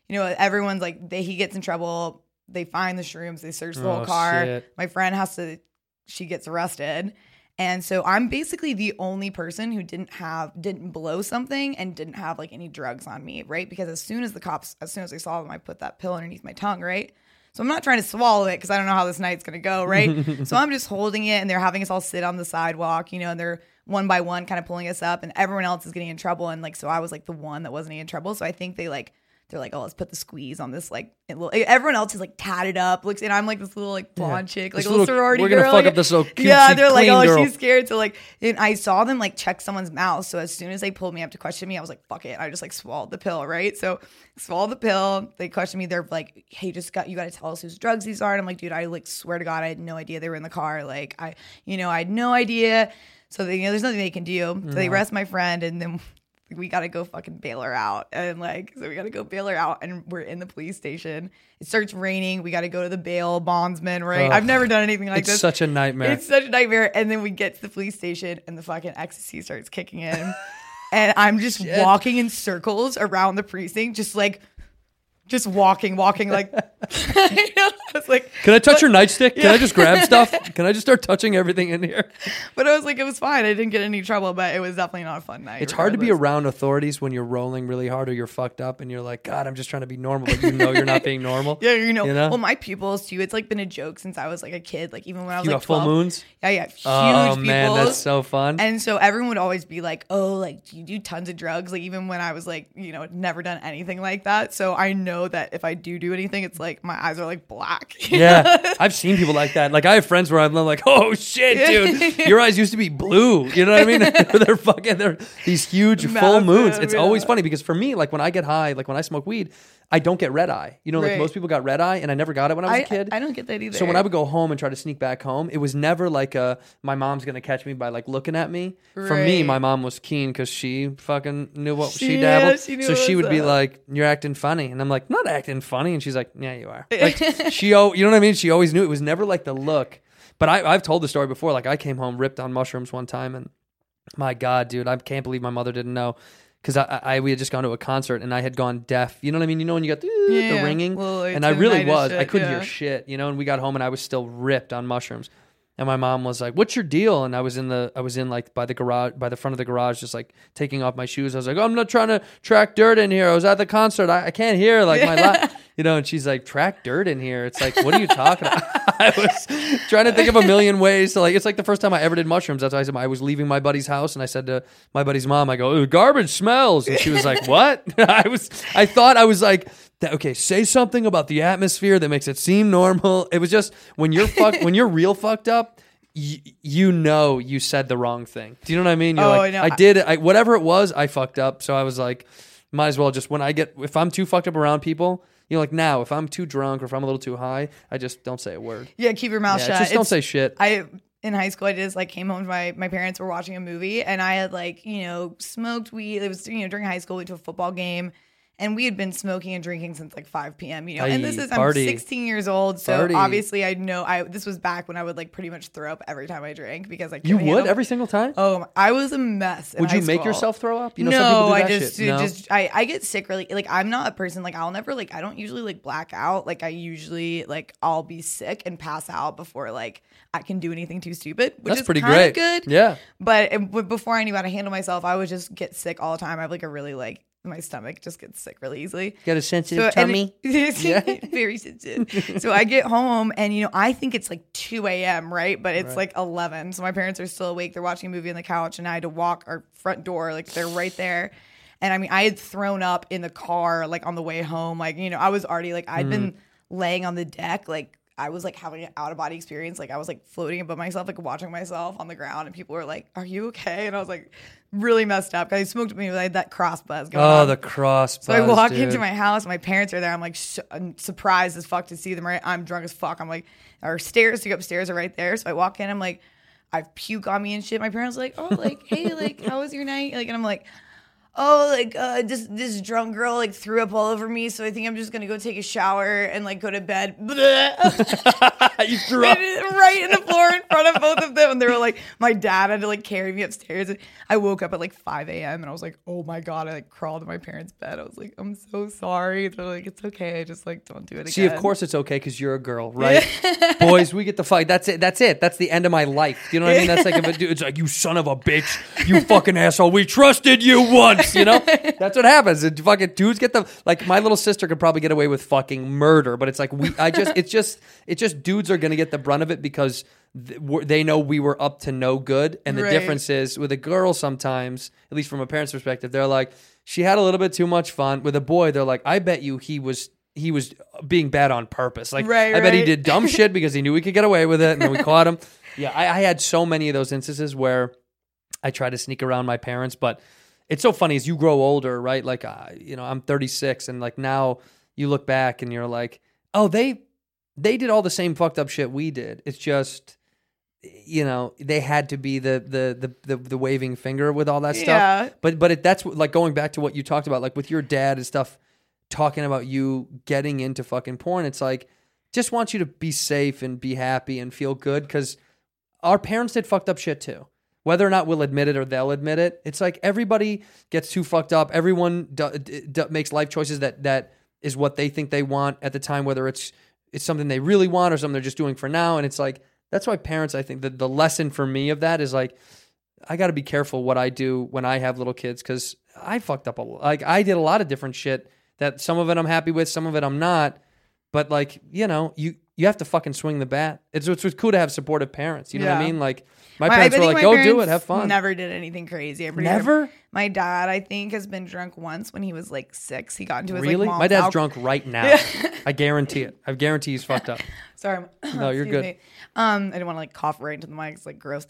you know, everyone's like, they he gets in trouble. They find the shrooms, they search the Oh, whole car. shit. My friend has to she gets arrested. And so I'm basically the only person who didn't have didn't blow something and didn't have like any drugs on me, right? Because as soon as the cops as soon as they saw them, I put that pill underneath my tongue, right? So I'm not trying to swallow it because I don't know how this night's gonna go, right? so I'm just holding it and they're having us all sit on the sidewalk, you know, and they're one by one kind of pulling us up and everyone else is getting in trouble. And like so I was like the one that wasn't in trouble. So I think they like they're like, oh, let's put the squeeze on this like little, everyone else is like tatted up, looks, and I'm like this little like blonde chick, like This a little, little- sorority we're gonna girl. fuck like- up this little yeah, they're like, oh, girl. she's scared. So like, and I saw them like check someone's mouth. So as soon as they pulled me up to question me, I was like, fuck it. I just like swallowed the pill, right? So swallowed the pill. They questioned me. They're like, hey, just got you got to tell us whose drugs these are. And I'm like, dude, I like swear to God, I had no idea they were in the car. Like I, you know, I had no idea. So they, you know, there's nothing they can do. So they mm-hmm. arrest my friend, and then we got to go fucking bail her out. And like, so we got to go bail her out. And we're in the police station. It starts raining. We got to go to the bail bondsman, right? Ugh. I've never done anything like it's this. It's such a nightmare. It's such a nightmare. And then we get to the police station and the fucking ecstasy starts kicking in. and I'm just walking in circles around the precinct, just like, just walking, walking like, I was like, Can I touch but- your nightstick? Can Yeah. I just grab stuff? Can I just start touching everything in here? But I was like, it was fine. I didn't get any trouble, but it was definitely not a fun night. It's hard to be around authorities when you're rolling really hard or you're fucked up and you're like, God, I'm just trying to be normal, but you know you're not being normal. Yeah, you know. You know? Well, my pupils too. It's like been a joke since I was like a kid. Like even when I was You like got full moons? Yeah, yeah. Huge Oh man, that's so fun. And so everyone would always be like, "Oh, like do you do tons of drugs?" Like even when I was like, you know, never done anything like that. So I know that if I do do anything, it's like my eyes are like black. yeah, I've seen people like that. Like I have friends where I'm like, oh shit, dude, your eyes used to be blue. You know what I mean? they're fucking, they're these huge full moons. It's always funny because for me, like when I get high, like when I smoke weed, I don't get red eye. You know, like Right. most people got red eye, and I never got it when I was a kid. I don't get that either. So when I would go home and try to sneak back home, it was never like a my mom's gonna catch me by like looking at me. For me, Right. my mom was keen because she fucking knew what she, She- dabbled. yeah, she knew so what she was would be up. like, "You're acting funny," and I'm like, "Not acting funny," and she's like, "Yeah, you are." Like she, oh, you know what I mean? She always knew it was never like the look. But I, I've told the story before. Like I came home ripped on mushrooms one time, and my God, dude, I can't believe my mother didn't know. Because I, I, we had just gone to a concert and I had gone deaf. You know what I mean? You know when you got the, the Yeah, ringing, like, and I really was. I couldn't yeah. hear shit. You know, and we got home and I was still ripped on mushrooms. And my mom was like, "What's your deal?" And I was in the, I was in like by the garage, by the front of the garage, just like taking off my shoes. I was like, oh, "I'm not trying to track dirt in here. I was at the concert. I, I can't hear like my, la-. you know." And she's like, "Track dirt in here." It's like, what are you talking about? I was trying to think of a million ways to like. It's like the first time I ever did mushrooms. That's why I said I was leaving my buddy's house and I said to my buddy's mom, "I go, "Ooh, garbage smells," and she was like, "What?" I was, I thought I was like. That- Okay, say something about the atmosphere that makes it seem normal. It was just when you're fuck, when you're real fucked up, you, you know you said the wrong thing. Do you know what I mean? You're Oh, like, I know. I did. I, whatever it was, I fucked up. So I was like, might as well just when I get if I'm too fucked up around people, you know, like now if I'm too drunk or if I'm a little too high, I just don't say a word. yeah, keep your mouth Yeah, shut. just don't It's- say shit. I in high school I just like came home to my my parents were watching a movie and I had like, you know, smoked weed. It was you know, during high school we went to a football game and we had been smoking and drinking since like 5 p.m. You know, and this is I'm 16 years old, so Party. obviously I know I this was back when I would like pretty much throw up every time I drank because I You would handle- every single time? Oh, I was a mess. Would you make yourself throw up? You know, no, some people do I just. No? just, I, I get sick really. Like, I'm not a person like I'll never like I don't usually like black out. Like, I usually like I'll be sick and pass out before like I can do anything too stupid. Which That's is pretty great. Good, Yeah. But it, but before I knew how to handle myself, I would just get sick all the time. I have like a really like my stomach just gets sick really easily. Got a sensitive and tummy? it- very sensitive. so I get home and you know I think it's like 2 a.m. right, but it's like 11. So my parents are still awake. They're watching a movie on the couch, and I had to walk our front door. Like they're right there. And I mean, I had thrown up in the car like on the way home. Like you know, I was already like I'd been mm. laying on the deck like. I was like having an out of body experience. Like I was like floating above myself, like watching myself on the ground, and people were like, "Are you okay?" And I was like, really messed up because I smoked me. I had that cross buzz going oh, on. Oh, the cross. Buzz. So I walk dude. into my house. My parents are there. I'm like sh- I'm surprised as fuck to see them. Right, I'm drunk as fuck. I'm like, our stairs to go upstairs are right there. So I walk in. I'm like, I've puke on me and shit. My parents are like, oh, like, hey, like, how was your night? Like, and I'm like, oh, like, uh, this this drunk girl like threw up all over me. So I think I'm just gonna go take a shower and like go to bed. you threw up. right in the floor in front of both of them. And they were like, my dad had to like carry me upstairs. And I woke up at like 5 a.m. and I was like, oh my God. I like crawled in my parents' bed. I was like, I'm so sorry. They're like, it's okay. I just like don't do it again. See, of course it's okay because you're a girl, right? Boys, we get the fight. That's it. That's it. That's the end of my life. You know what I mean? That's like if a dude, it's like you son of a bitch, you fucking asshole. We trusted you once. You know, that's what happens. And fucking dudes get the like. My little sister could probably get away with fucking murder, but it's like we. I just. It's just. It's just dudes are gonna get the brunt of it because th- they know we were up to no good. And the Right. difference is with a girl sometimes, at least from a parent's perspective, they're like, she had a little bit too much fun. With a boy, they're like, I bet you he was he was being bad on purpose. Like Right, I bet he did dumb shit because he knew he could get away with it, and then we caught him. Yeah, I, I had so many of those instances where I try to sneak around my parents, but it's so funny as you grow older, right? Like, uh, you know, I'm 36, and like now you look back and you're like, oh, they they did all the same fucked up shit we did. It's just you know they had to be the the the the, the waving finger with all that Yeah. stuff. But but it, that's like going back to what you talked about, like with your dad and stuff, talking about you getting into fucking porn. It's like just want you to be safe and be happy and feel good because our parents did fucked up shit too. Whether or not we'll admit it or they'll admit it, it's like everybody gets too fucked up. Everyone makes life choices that that is what they think they want at the time, whether it's it's something they really want or something they're just doing for now. And it's like that's why parents, I think, that the lesson for me of that is like I got to be careful what I do when I have little kids because I fucked up a like I did a lot of different shit that some of it I'm happy with, some of it I'm not. But like you know, you you have to fucking swing the bat. It's it's, it's cool to have supportive parents. You know what I Yeah. mean? Like my My- I parents were think like, my "Go do it, parents have fun." Never did anything crazy. I'm pretty Never? My dad, I think, has been drunk once when he was like six. He got into his like Really? mom's My dad's alco- drunk right now. I guarantee it. I guarantee he's fucked up. Sorry. No, you're excuse good. me. Um, I didn't want to like cough right into the mic. It's like gross.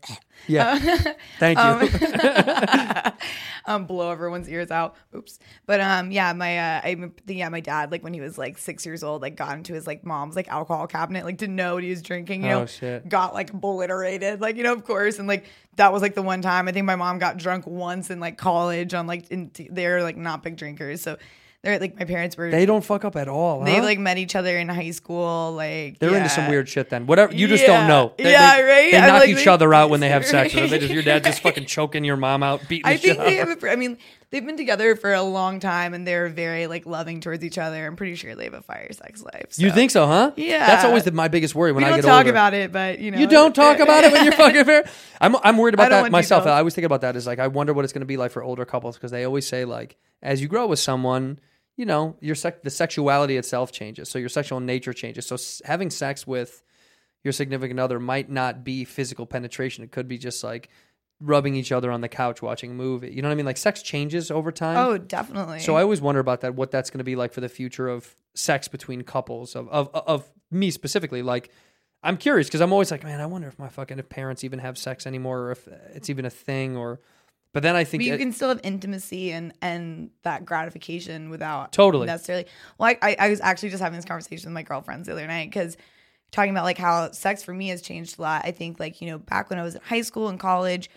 Yeah. Thank you. um, blow everyone's ears out. Oops. But um, yeah, my uh, I yeah, my dad like when he was like six years old, like got into his like mom's like alcohol cabinet, like didn't know what he was drinking. You Oh, know, shit. got like obliterated, like you know, of course, and like that was like the one time I think my mom got drunk once in like college on like in, they're like not big drinkers, so they're like my parents were they don't fuck up at all. they huh? like met each other in high school, like They're into some weird shit then. Whatever you just Yeah. don't know. They, Yeah, they, right? They I'm knock like, each they- other out when they have sex. Or they just your dad just fucking choking your mom out, beating I think they have. A, I mean, they've been together for a long time, and they're very like loving towards each other. I'm pretty sure they have a fire sex life. You think so, huh? Yeah. That's always the, my biggest worry when I don't get talk older. about it, but you know, You don't talk about it when you're fucking fair. I'm I'm worried about that myself. details. I always think about that. Is like I wonder what it's going to be like for older couples because they always say like as you grow with someone, you know, your sec- the sexuality itself changes, so your sexual nature changes. So s- having sex with your significant other might not be physical penetration. It could be just like rubbing each other on the couch watching a movie. You know what I mean? Like sex changes over time. Oh, definitely. So I always wonder about that, what that's going to be like for the future of sex between couples of of of me specifically. Like, I'm curious because I'm always like, man, I wonder if my fucking if parents even have sex anymore, or if it's even a thing, or. But then I think but you it- can still have intimacy and and that gratification without Totally. necessarily. Well, I, I, was actually just having this conversation with my girlfriends the other night because talking about like how sex for me has changed a lot. I think like you know back when I was in high school and college,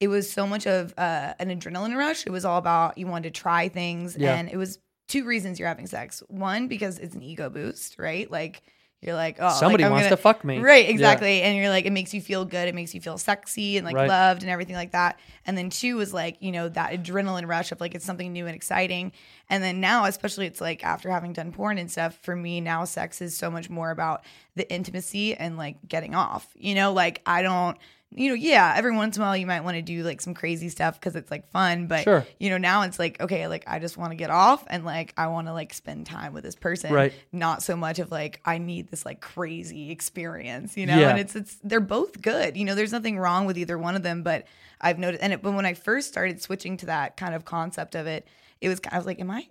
it was so much of uh, an adrenaline rush. It was all about you wanted to try things, Yeah. and it was two reasons you're having sex. One, because it's an ego boost, right? Like you're like, oh, Somebody like, wants gonna- to fuck me. right? Yeah. Exactly, and you're like, it makes you feel good. It makes you feel sexy and like Right. loved and everything like that. And then two was like, you know, that adrenaline rush of like it's something new and exciting. And then now, especially, it's like after having done porn and stuff, for me now, sex is so much more about the intimacy and like getting off. You know, like I don't. You know, yeah, every once in a while you might want to do like some crazy stuff because it's like fun, but Sure. you know, now it's like, okay, like I just want to get off and like I want to like spend time with this person. Right. Not so much of like I need this like crazy experience, you know? Yeah. And it's it's they're both good. You know, there's nothing wrong with either one of them, but I've noticed and it, but when I first started switching to that kind of concept of it, it was I was like, Am I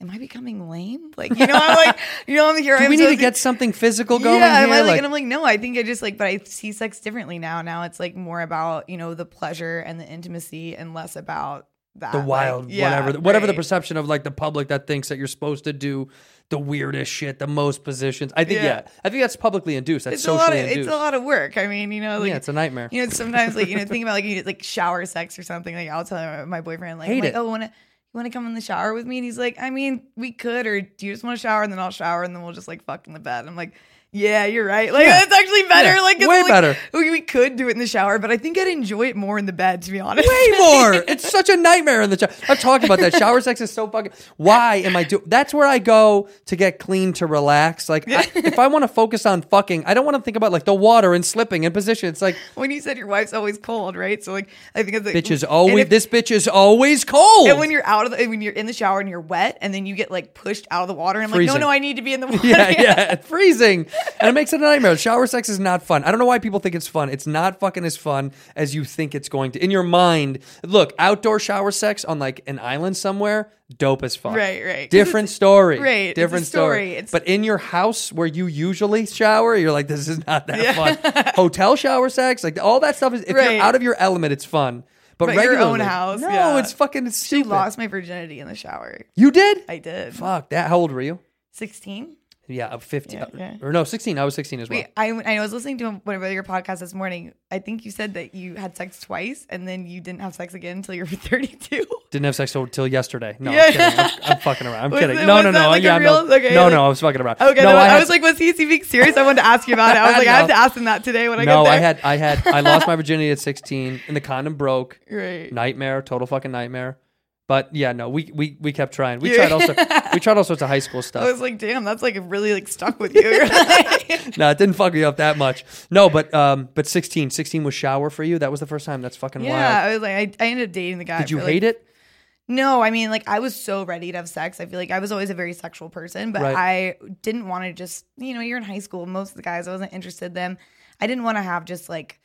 am I becoming lame? Like, you know, I'm like, you know, I'm here. Do I'm we need to get something physical going yeah, here? am I like, Like- and I'm like, no, I think I just like, but I see sex differently now. Now it's like more about you know the pleasure and the intimacy, and less about that the like, wild, yeah, whatever, whatever the perception of like the public that thinks that you're supposed to do the weirdest shit, the most positions. I think, yeah, Yeah. I think that's publicly induced. That's It's a lot socially of induced. it's a lot of work. I mean, you know, like, yeah, it's a nightmare. You know, sometimes like you know, think about like you like shower sex or something. Like I'll tell my boyfriend like, Hate like it. oh, want to you want to come in the shower with me? And he's like, I mean, we could, or do you just want to shower and then I'll shower and then we'll just like fuck in the bed? I'm like. Yeah, you're right. Like Yeah. it's actually better. Yeah, Like it's way like, better. We, we could do it in the shower, but I think I'd enjoy it more in the bed. To be honest, Way more. It's such a nightmare in the shower. I've talked about that. Shower sex is so fucking. Why am I doing? That's where I go to get clean to relax. Like, I, if I want to focus on fucking, I don't want to think about like the water and slipping and position. It's like, when you said your wife's always cold, right? So like I think it's like bitch is always. if- this bitch is always cold. And when you're out of the, when you're in the shower and you're wet, and then you get like pushed out of the water, and I'm like, no, no, I need to be in the water. yeah, yeah, freezing, and it makes it a nightmare. Shower sex is not fun. I don't know why people think it's fun. It's not fucking as fun as you think it's going to. In your mind, look, outdoor shower sex on like an island somewhere, dope as fuck. Right, right. Different story. right, different story. It's- but in your house where you usually shower, you're like, this is not that fun. Hotel shower sex, like all that stuff is. If Right. you're out of your element, it's fun. But, But your own house, no, yeah. it's fucking it's She stupid. lost my virginity in the shower. You did? I did. Fuck that. How old were you? Sixteen. Yeah, uh, 15. Yeah, yeah. Or no, 16. I was 16 as well. Wait, I, I was listening to one of your podcasts this morning. I think you said that you had sex twice and then you didn't have sex again until you were 32. Didn't have sex until yesterday. No, Yeah. I'm kidding. I'm, I'm fucking around. I'm Was kidding. it- no, no, no. like yeah, I'm real- no, okay, no, like- no. I was fucking around. Okay, no, no, I, had- was like, was he being serious? I wanted to ask you about it. I was like, I have to ask him that today when I no, get there. I had, I had, I lost my virginity at 16, and the condom broke. Right. Nightmare, total fucking nightmare. But yeah, no, we we we kept trying. We tried also, we tried all sorts of high school stuff. I was like, damn, that's like really like stuck with you. No, it didn't fuck me up that much. No, but um, but 16, 16 was shower for you. That was the first time. That's fucking wild. yeah, wild. I was like, I, I ended up dating the guy. Did you for, like, hate it? No, I mean, like I was so ready to have sex. I feel like I was always a very sexual person, but Right. I didn't want to just, you know, you're in high school. Most of the guys I wasn't interested in them. I didn't want to have just like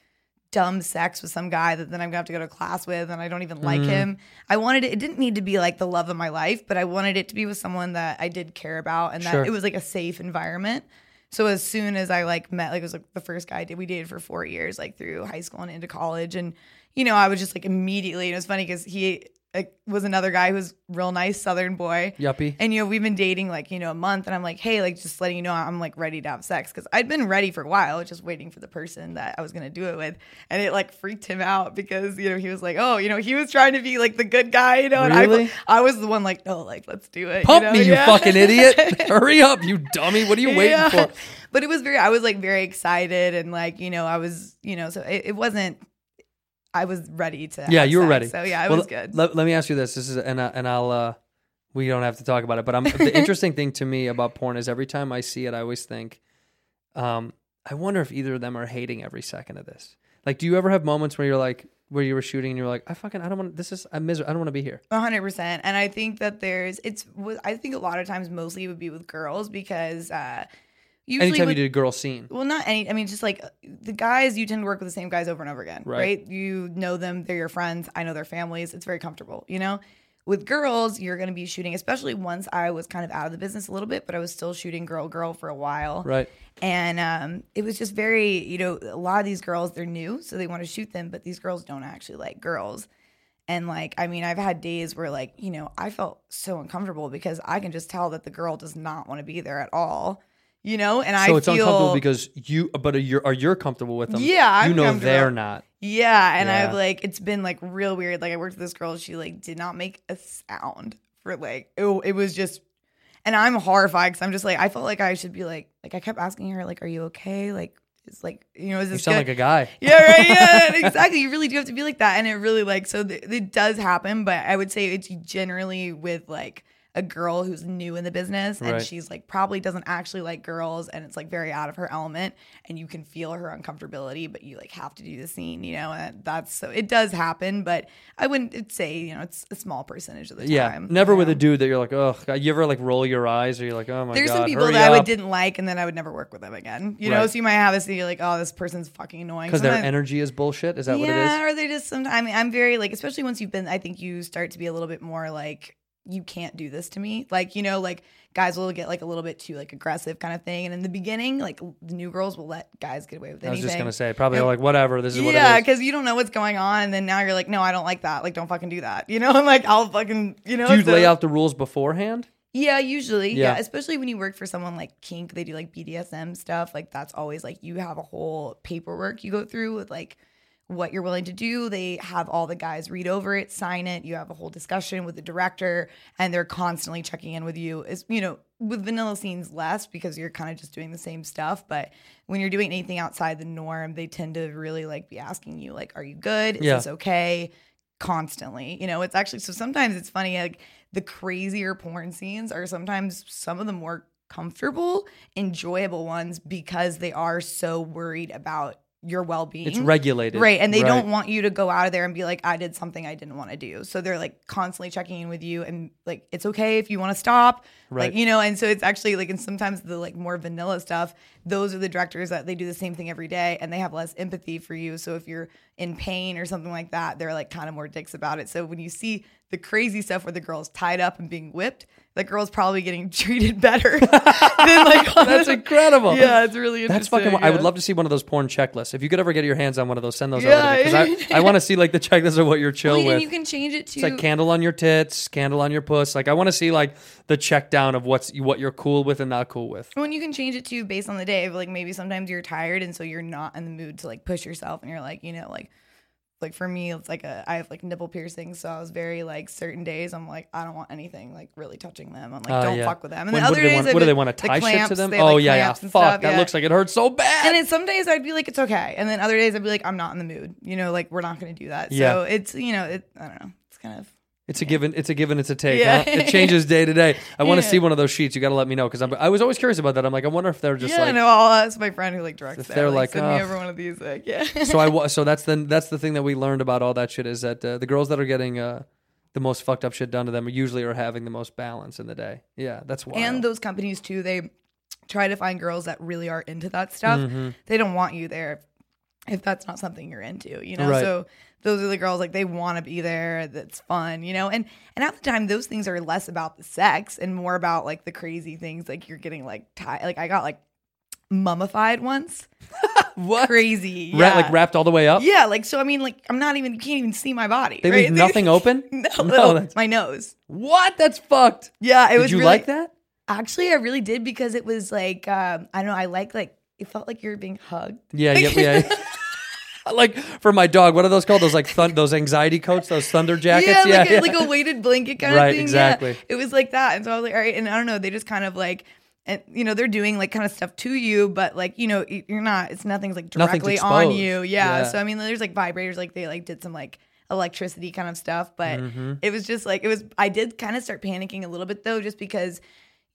dumb sex with some guy that then I'm gonna have to go to class with and I don't even like Mm. him. I wanted it, it didn't need to be like the love of my life, but I wanted it to be with someone that I did care about and that Sure. it was like a safe environment. So as soon as I like met, like it was like the first guy I did, we dated for four years, like through high school and into college, and you know I was just like immediately. And it was funny because he like, was another guy who was real nice Southern boy, Yuppie. and you know we've been dating like you know a month, and I'm like, hey, like just letting you know I'm like ready to have sex because I'd been ready for a while, just waiting for the person that I was gonna do it with, and it like freaked him out because you know he was like, oh, you know he was trying to be like the good guy, you know, and Really? I I was the one like, oh, like let's do it, Pump you know? me, you fucking idiot. Hurry up, you dummy. What are you waiting Yeah. for? But it was very, I was like very excited and like, you know, I was, you know, so it, it wasn't, I was ready to. Yeah, you were sex. ready. So yeah, it Well, was good. Let, let me ask you this. This is and I, and I'll uh, we don't have to talk about it. But I'm the interesting thing to me about porn is every time I see it, I always think, um, I wonder if either of them are hating every second of this. Like, do you ever have moments where you're like, where you were shooting and you're like, I fucking, I don't want. This is I'm miserable. I don't want to be here. A hundred percent. And I think that there's, it's, I think a lot of times mostly it would be with girls because, uh, usually Anytime with, you did a girl scene, Well, not any. I mean, just like the guys, you tend to work with the same guys over and over again, Right. right? You know them; they're your friends. I know their families. It's very comfortable, you know. With girls, you're going to be shooting, especially once I was kind of out of the business a little bit, but I was still shooting girl girl for a while, right? And um, it was just very, you know, a lot of these girls they're new, so they want to shoot them, but these girls don't actually like girls. And like, I mean, I've had days where like, you know, I felt so uncomfortable because I can just tell that the girl does not want to be there at all. You know, and I so it's feel uncomfortable because you, but are you are you're comfortable with them? Yeah, you I'm know they're not. Yeah, and Yeah. I've like it's been like real weird. Like I worked with this girl, she like did not make a sound for like it, it was just and I'm horrified because I'm just like I felt like I should be like like I kept asking her like, "Are you okay?" Like it's like you know, is You sound good? like a guy. Yeah, right. Yeah, exactly. You really do have to be like that, and it really like so. Th- it does happen, but I would say it's generally with like a girl who's new in the business, and Right. she's like probably doesn't actually like girls, and it's like very out of her element, and you can feel her uncomfortability, but you like have to do the scene, you know. And that's so it does happen, but I wouldn't say you know it's a small percentage of the Yeah, time. never with know? a dude that you're like, oh, you ever like roll your eyes or you're like, oh my There's god, there's some people that I would didn't like, and then I would never work with them again. You know, so you might have this, and you're like, oh, this person's fucking annoying because their energy is bullshit. Is that what it is yeah, is? or they just sometimes. I mean, I'm very like, especially once you've been. I think you start to be a little bit more like, you can't do this to me. Like, you know, like guys will get like a little bit too like aggressive kind of thing. And in the beginning, like the new girls will let guys get away with anything. I was just gonna say, probably Yeah. like whatever. This is what yeah, it is. because you don't know what's going on, and then now you're like, no, I don't like that. Like, don't fucking do that. You know, I'm like, I'll fucking, you know. Do you so- lay out the rules beforehand? yeah, usually. Yeah. Yeah. Especially when you work for someone like Kink, they do like BDSM stuff. Like that's always like you have a whole paperwork you go through with like what you're willing to do. They have all the guys read over it, sign it. You have a whole discussion with the director, and they're constantly checking in with you. Is you know, with vanilla scenes less because you're kind of just doing the same stuff. But when you're doing anything outside the norm, they tend to really like be asking you like, "Are you good? Is Yeah. this okay?" Constantly, you know, it's actually so. Sometimes it's funny. Like the crazier porn scenes are sometimes some of the more comfortable, enjoyable ones because they are so worried about your well-being. It's regulated, Right. And they Right. don't want you to go out of there and be like, I did something I didn't want to do. So they're like constantly checking in with you and like, it's okay if you want to stop. Right. Like, you know, and so it's actually like, and sometimes the like more vanilla stuff, those are the directors that they do the same thing every day and they have less empathy for you. So if you're in pain or something like that, they're like kind of more dicks about it. So when you see the crazy stuff where the girl's tied up and being whipped, the girl's probably getting treated better than like on That's the- incredible. Yeah, it's really That's interesting. fucking. I would love to see one of those porn checklists. If you could ever get your hands on one of those, send those Yeah. over to me because I, I want to see like the checklist of what you're chill Well, with. and you can change it to it's like candle on your tits, candle on your puss. Like I want to see like the check down of what's what you're cool with and not cool with. when you can change it to based on the day. Like maybe sometimes you're tired and so you're not in the mood to like push yourself and you're like, you know, like like for me it's like a I have like nipple piercings, so I was very like certain days I'm like I don't want anything like really touching them. I'm like Uh, don't yeah. fuck with them. And When- what other they days want, what do they want to the tie shit to clamps, them? have, Oh like, yeah, yeah. Fuck, stuff, that yeah. looks like it hurts so bad. And then some days I'd be like, it's okay. And then other days I'd be like, I'm not in the mood. You know, like we're not to do that. Yeah. So it's, you know, it, I don't know. It's kind of, It's a given. It's a given. It's a take. Yeah. Huh? It changes day to day. I want to Yeah. see one of those sheets. You got to let me know because I I was always curious about that. I'm like, I wonder if they're just like. yeah, like. no, I'll ask my friend who like directs If that. they're like, like, send me over one of these. Like, yeah. so I so that's the that's the thing that we learned about all that shit is that uh, the girls that are getting uh, the most fucked up shit done to them usually are having the most balance in the day. Yeah, that's why. and those companies too they try to find girls that really are into that stuff Mm-hmm. they don't want you there if, if that's not something you're into you know Right. so those are the girls like they want to be there that's fun you know and and at the time those things are less about the sex and more about like the crazy things like you're getting like tied like i got like mummified once what crazy Ra- like wrapped all the way up. yeah like so i mean like i'm not even you can't even see my body They right? leave nothing open. no, No, that's- my nose What? That's fucked. yeah it Did was you really, like that? Actually, I really did because it was like um, I don't know. I like like it felt like you were being hugged. Yeah, yeah, yeah. like for my dog, what are those called? Those like thun- those anxiety coats, those thunder jackets. yeah, Yeah, like, yeah. A, like a weighted blanket kind Right, of thing. exactly. Yeah, it was like that, and so I was like, all right. And I don't know, they just kind of like. And you know they're doing like kind of stuff to you, but like you know you're not. It's nothing's like Nothing's directly on you. Yeah. Yeah. So I mean, there's like vibrators, like they like did some like electricity kind of stuff, but Mm-hmm. it was just like it was. I did kind of start panicking a little bit though, just because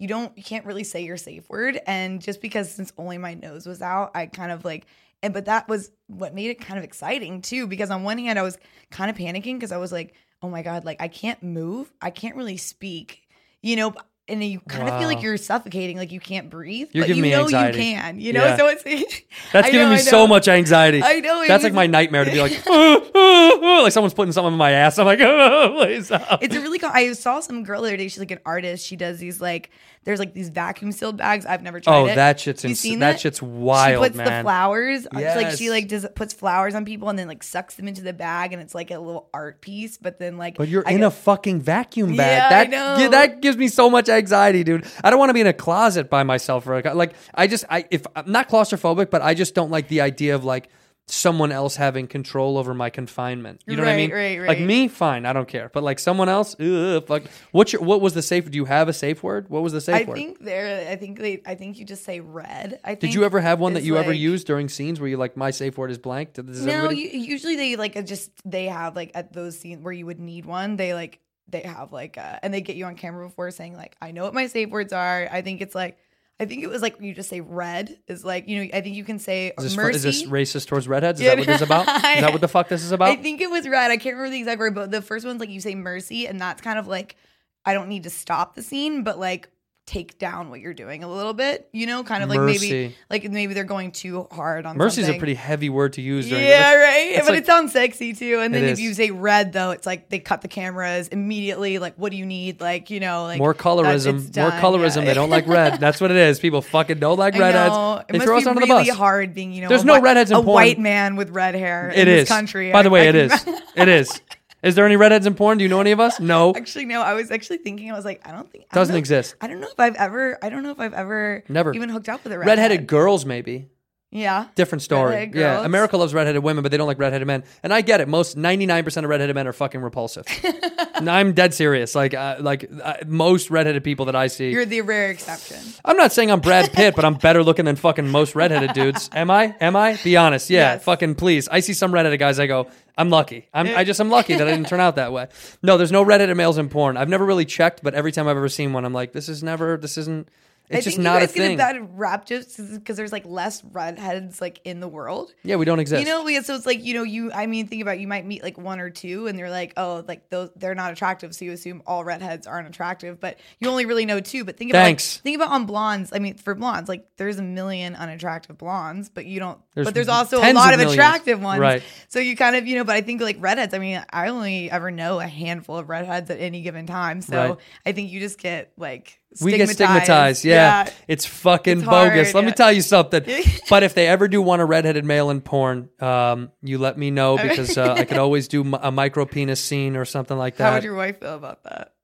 you don't you can't really say your safe word and just because since only my nose was out i kind of like and but that was what made it kind of exciting too because on one hand i was kind of panicking because i was like oh my god like i can't move i can't really speak you know and you kind of feel like you're suffocating like you can't breathe You're but you know anxiety. you can you know Yeah. so it's That's I giving know, me so much anxiety. I know, That's like my nightmare to be like, like someone's putting something in my ass. I'm like, oh, please. stop." it's a really cool. I saw some girl the other day. She's like an artist. She does these like there's like these vacuum sealed bags. I've never tried Oh, it. Oh, that shit's You ins- seen that shit's wild, She puts the man. flowers. It's like she like does puts flowers on people and then like sucks them into the bag and it's like a little art piece. But then like But you're I in a fucking vacuum bag. Yeah, I that that gives me so much anxiety, dude. I don't want to be in a closet by myself for like, like I just I if I'm not claustrophobic, but I just don't like the idea of like someone else having control over my confinement. You know what I mean? right, Like me, fine, I don't care. But like someone else, ugh, fuck. What's your what was the safe? Do you have a safe word? What was the safe I word? think there. I think they. I think you just say red. I think. Did you ever have one that you ever like- used during scenes where you like my safe word is blank? Does No, you, usually they like uh, just they have like at those scenes where you would need one. They like they have like uh, and they get you on camera before saying like I know what my safe words are. I think it's like I think it was like you just say red is like you know I think you can say is this, mercy. is this racist towards redheads? Is Yeah, that what this is about? Is that what the fuck this is about? I think it was red. I can't remember the exact word, but the first one's like you say mercy, and that's kind of like I don't need to stop the scene, but like take down what you're doing a little bit. You know, kind of like Mercy. maybe like maybe they're going too hard on. Mercy's a pretty heavy word to use. During Yeah, right. But like- it sounds sexy too. And then if is. you say red, though, it's like they cut the cameras immediately. Like, what do you need? Like, you know, like more colorism. More colorism. yeah. They don't like red. That's what it is. People fucking don't like I redheads. It They must throw be us under really the bus. hard being, you know, There's a no redheads in a porn. white man with red hair It in is. this country. By the way, I it can- is. It is. Is there any redheads in porn? Do you know any of us? No. Actually, no. I was actually thinking. I was like, I don't think I don't Doesn't know- exist. I don't know if I've ever. I don't know if I've ever Never. even hooked up with a redhead. Redheaded girls, maybe. Yeah. Different story. Yeah. America loves redheaded women, but they don't like redheaded men. And I get it. Most ninety nine percent of redheaded men are fucking repulsive. I'm dead serious. Like, uh, like uh, most redheaded people that I see. You're the rare exception. I'm not saying I'm Brad Pitt, but I'm better looking than fucking most redheaded dudes. Am I? Am I? Be honest. Yeah. Yes. Fucking please. I see some redheaded guys. I go, I'm lucky. I'm, I just am lucky that I didn't turn out that way. No, there's no redheaded males in porn. I've never really checked, but every time I've ever seen one, I'm like, this is never. This isn't. It's I just think not you a guys get thing. a bad rap just because there's like less redheads like in the world. yeah, we don't exist. You know, so it's like you know, you. I mean, think about it, you might meet like one or two, and they're like, oh, like those they're not attractive, so you assume all redheads aren't attractive, but you only really know two. But think about Thanks. like, think about on blondes. I mean, for blondes, like there's a million unattractive blondes, but you don't. There's but there's also a lot of of, attractive ones, Right. So you kind of you know, but I think like redheads. I mean, I only ever know a handful of redheads at any given time, so Right. I think you just get like we get stigmatized. Yeah. It's fucking It's bogus. Let me tell you something. but if they ever do want a redheaded male in porn, um, you let me know because uh, I could always do a micro penis scene or something like that. How would your wife feel about that?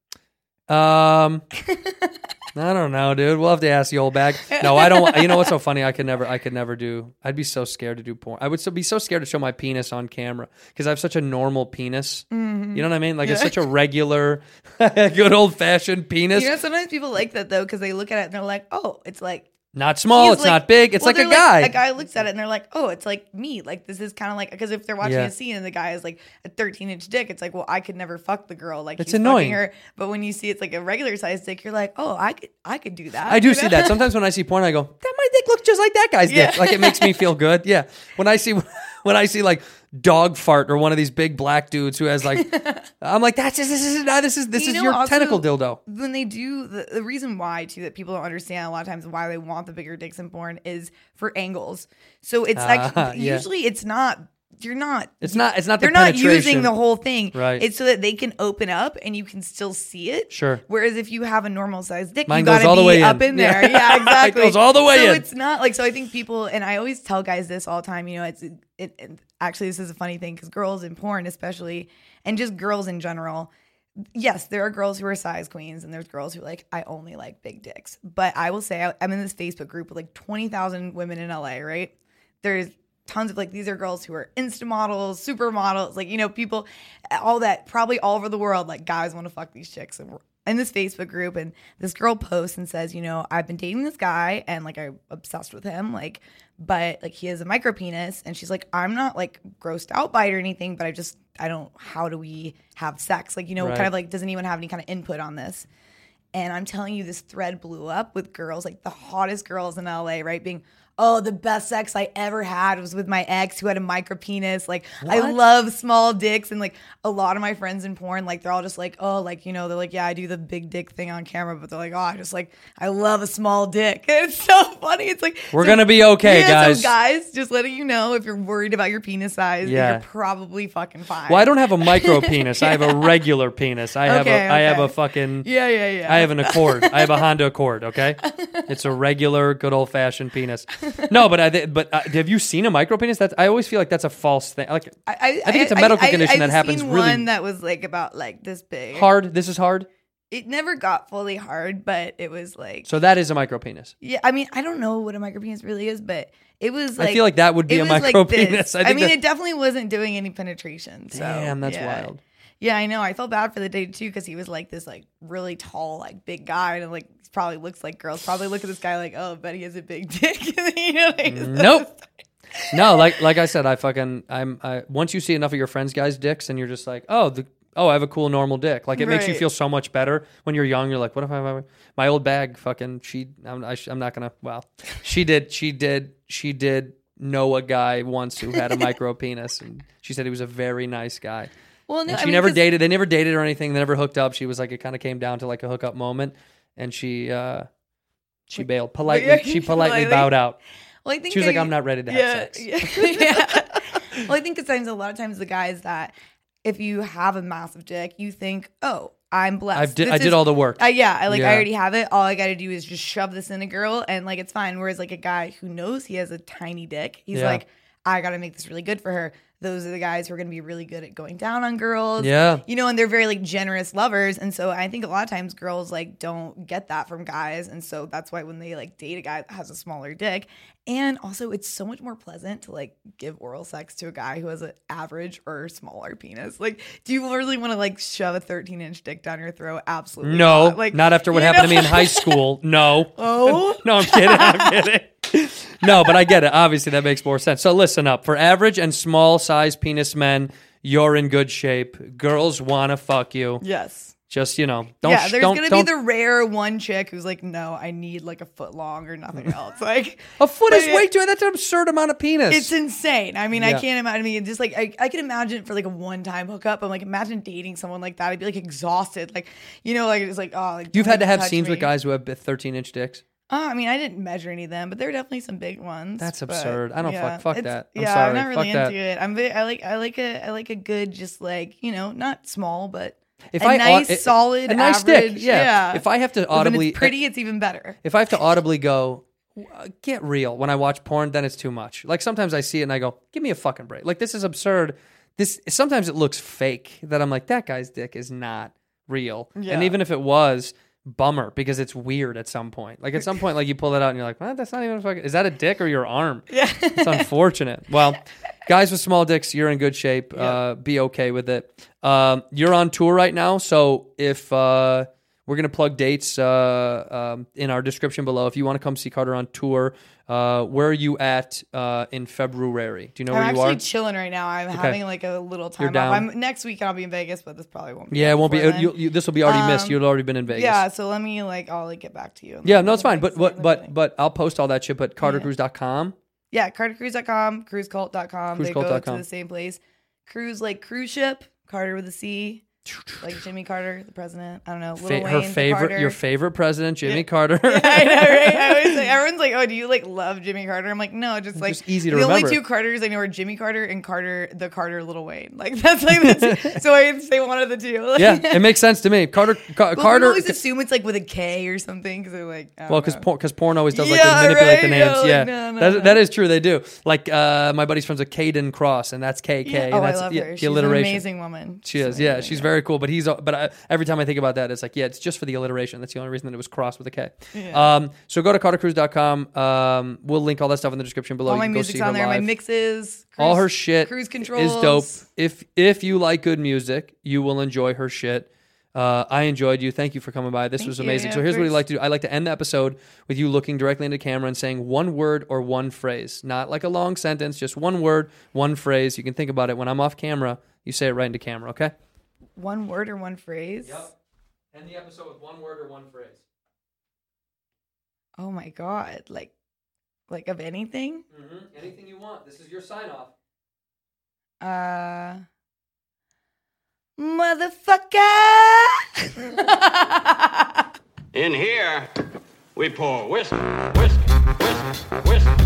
Um, I don't know, dude. We'll have to ask the old bag. No, I don't. You know what's so funny? I could never. I could never do. I'd be so scared to do porn. I would so be so scared to show my penis on camera because I have such a normal penis. Mm-hmm. You know what I mean? Like it's such a regular, good old fashioned penis. You know, sometimes people like that though because they look at it and they're like, "Oh, it's like not small. he's It's like- not big. It's well, like a they're guy. A guy looks at it and they're like, "Oh, it's like me. Like this is kind of like because if they're watching Yeah. a scene and the guy is like a 13 inch dick, it's like, well, I could never fuck the girl. Like It's he's annoying. her. But when you see it's like a regular size dick, you're like, oh, I could, I could do that. I do you see know? that. Sometimes when I see porn, I go, "That my dick looks just like that guy's dick." Like it makes me feel good. Yeah. When I see when I see like dog fart or one of these big black dudes who has like, I'm like, "That's just, this is this is this You is know, your also, tentacle dildo." When they do the, the reason why too that people don't understand a lot of times why they want the bigger dicks in porn is for angles. So it's like Ah, yeah. usually it's not you're not It's not. It's not. The they're not penetration. using the whole thing. Right. It's so that they can open up and you can still see it. Sure. Whereas if you have a normal sized dick, Mine you goes gotta all the be way in. up in there. Yeah. Yeah, It exactly. goes all the way so in. it's not like so. I think people and I always tell guys this all the time. You know, it's it, it actually this is a funny thing because girls in porn, especially, and just girls in general. Yes, there are girls who are size queens, and there's girls who like I only like big dicks. But I will say I- I'm in this Facebook group with like twenty thousand women in LA. Right? There's tons of like these are girls who are insta models, supermodels, like you know people, all that probably all over the world. Like guys want to fuck these chicks, and in this Facebook group, and this girl posts and says, you know, I've been dating this guy, and like I'm obsessed with him, like, but like he has a micro penis, and she's like, I'm not like grossed out by it or anything, but I just I don't. How do we have sex? Like you know, Right. kind of like does anyone have any kind of input on this? And I'm telling you, this thread blew up with girls, like the hottest girls in LA, right? Being, oh, the best sex I ever had was with my ex who had a micro penis. Like, I love small dicks. And like a lot of my friends in porn, like, they're all just like, oh, like, you know, they're like, yeah, I do the big dick thing on camera, but they're like, oh, I just like, I love a small dick. And it's so funny. It's like, We're so- gonna be okay, yeah, guys. So, guys, just letting you know if you're worried about your penis size, Yeah. you're probably fucking fine. Well, I don't have a micro penis. I have a regular penis. I have Okay, a. I have a okay. fucking. Yeah, yeah, yeah. I have an Accord. I have a Honda Accord. Okay, it's a regular, good old fashioned penis. No, but I. But uh, have you seen a micro penis? That's. I always feel like that's a false thing. Like I, I think it's a medical condition I've that happens seen really- one that was like about like this big. hard. This is hard. It never got fully hard, but it was like So that is a micro penis. yeah. I mean, I don't know what a micropenis really is, but It was like I feel like that would be a like micro this. penis. I I, mean, that- it definitely wasn't doing any penetration. So, Damn, that's yeah. wild. Yeah, I know. I felt bad for the dude too because he was like this like really tall, like big guy, and like he probably looks like girls probably look at this guy like, oh, but he has a big dick. you know, like, mm, Nope. No, like like I said, I fucking I'm I once you see enough of your friends' guys' dicks and you're just like, oh the oh I have a cool normal dick. Like it makes you feel so much better when you're young. You're like, what if I have my old bag? Fucking she I'm I I'm not gonna. Well, she did she did she did know a guy once who had a micro penis and she said he was a very nice guy. Well, no, And I she mean, never 'cause- dated. They never dated or anything. They never hooked up. She was like, it kind of came down to like a hookup moment, and she uh she bailed politely. She politely Politely. bowed out. Well, I think She was like, I- "I'm not ready to have sex." Yeah. yeah. well, I think it's times a lot of times the guys that if you have a massive dick, you think, oh, I'm blessed. I've di- This I did is- all the work. Uh, yeah, I like Yeah. I already have it. All I got to do is just shove this in a girl, and like it's fine. Whereas like a guy who knows he has a tiny dick, he's Yeah. like, I got to make this really good for her. Those are the guys who are going to be really good at going down on girls. Yeah. you know, and they're very like generous lovers, and so I think a lot of times girls like don't get that from guys, and so that's why when they like date a guy that has a smaller dick, and also it's so much more pleasant to like give oral sex to a guy who has an average or smaller penis. Like, do you really want to like shove a 13 inch dick down your throat? Absolutely No, not. Like, not after what happened to me in high school. No. Oh. no, I'm kidding. I'm kidding. No, but I get it. Obviously, that makes more sense. So listen up. For average and small size penis men, you're in good shape. Girls want to fuck you. Yes. Just you know, don't. yeah, there's don't, gonna don't, be the rare one chick who's like, no, I need like a foot long or nothing else. Like a foot is way too. That's an absurd amount of penis. It's insane. I mean, Yeah. I can't imagine. I mean, just like I, I can imagine for like a one time hookup. I'm like, imagine dating someone like that. I'd be like exhausted. Like, you know, like it's like oh, like You've had to have scenes with guys who have 13 inch dicks. Oh, I mean, I didn't measure any of them, but there were definitely some big ones. That's but, absurd. I don't fuck- fuck it's- that. I'm yeah, sorry. I'm not really Fuck that. into it. I'm very, I like I like a I like a good just like you know not small but If a I nice it- solid a nice average. dick, yeah. If I have to audibly- it's pretty, it's even better. If I have to audibly go, "Uh, get real when I watch porn, then it's too much. Like sometimes I see it and I go, give me a fucking break. Like this is absurd. This sometimes it looks fake that I'm like, that guy's dick is not real. Yeah. And even if it was, bummer because it's weird at some point. Like at some point, like you pull it out and you're like, what? That's not even a fucking. Is that a dick or your arm? Yeah. It's unfortunate. Well, guys with small dicks, you're in good shape. Uh, be okay with it. Um, you're on tour right now, so if uh, we're gonna plug dates uh, um, in our description below, if you want to come see Carter on tour, uh, where are you at uh, in February? Do you know I'm where you are? I'm actually chilling right now. I'm having like a little You're time off. I'm next week. I'll be in Vegas, but this probably won't. be yeah, it won't be. uh, then. You, you, this will be already missed. Um, You'd already been in Vegas. Yeah, so let me like I'll like get back to you. Yeah, no, it's fine. But but but but I'll post all that shit. But CarterCruise.com. yeah, cartercruise.com, cruisecult.com. They go to the same place. Cruise like cruise ship, Carter with a C. Like Jimmy Carter, the president. I don't know. Fa- Wayne, her favorite, Carter. your favorite president, Jimmy Carter. yeah, I know, right? I always say, everyone's like, "Oh, do you like love Jimmy Carter?" I'm like, "No, just like just easy to the remember. only two Carters I know are Jimmy Carter and Carter, the Carter Lil Wayne. Like that's like that's, so I say one of the two. yeah, it makes sense to me. Carter, Ca- Well, Carter. always assume it's like with a K or something because they're like, Well, because porn, cause porn always does like Yeah, they manipulate the right? names. Yeah, like, yeah, no, no, That- no. that is true. They do. Like uh, my buddy's friends with Kayden Kross, and that's KK. Yeah. and Oh, I that's, love yeah, her. the She's an amazing woman. She is. Yeah, she's yeah. Very cool. But he's. But I, every time I think about that, it's like, yeah, it's just for the alliteration. That's the only reason that it was crossed with a K. Yeah. Um, so go to CarterCruise.com. Um, we'll link all that stuff in the description below. All my music's on there. My live. mixes. all her shit Cruise control is dope. If if you like good music, you will enjoy her shit. Uh, I enjoyed you. Thank you for coming by. This Thank was amazing. Yeah, so here's what we like to do. I like to end the episode with you looking directly into camera and saying one word or one phrase, not like a long sentence, just one word, one phrase. You can think about it. When I'm off camera, you say it right into camera. Okay. One word or one phrase. Yep. End the episode with one word or one phrase. Oh my god! Like, like of anything. Mm-hmm. Anything you want. This is your sign off. Uh, motherfucker. In here, we pour whisk, whisk, whisk, whisk, whisk.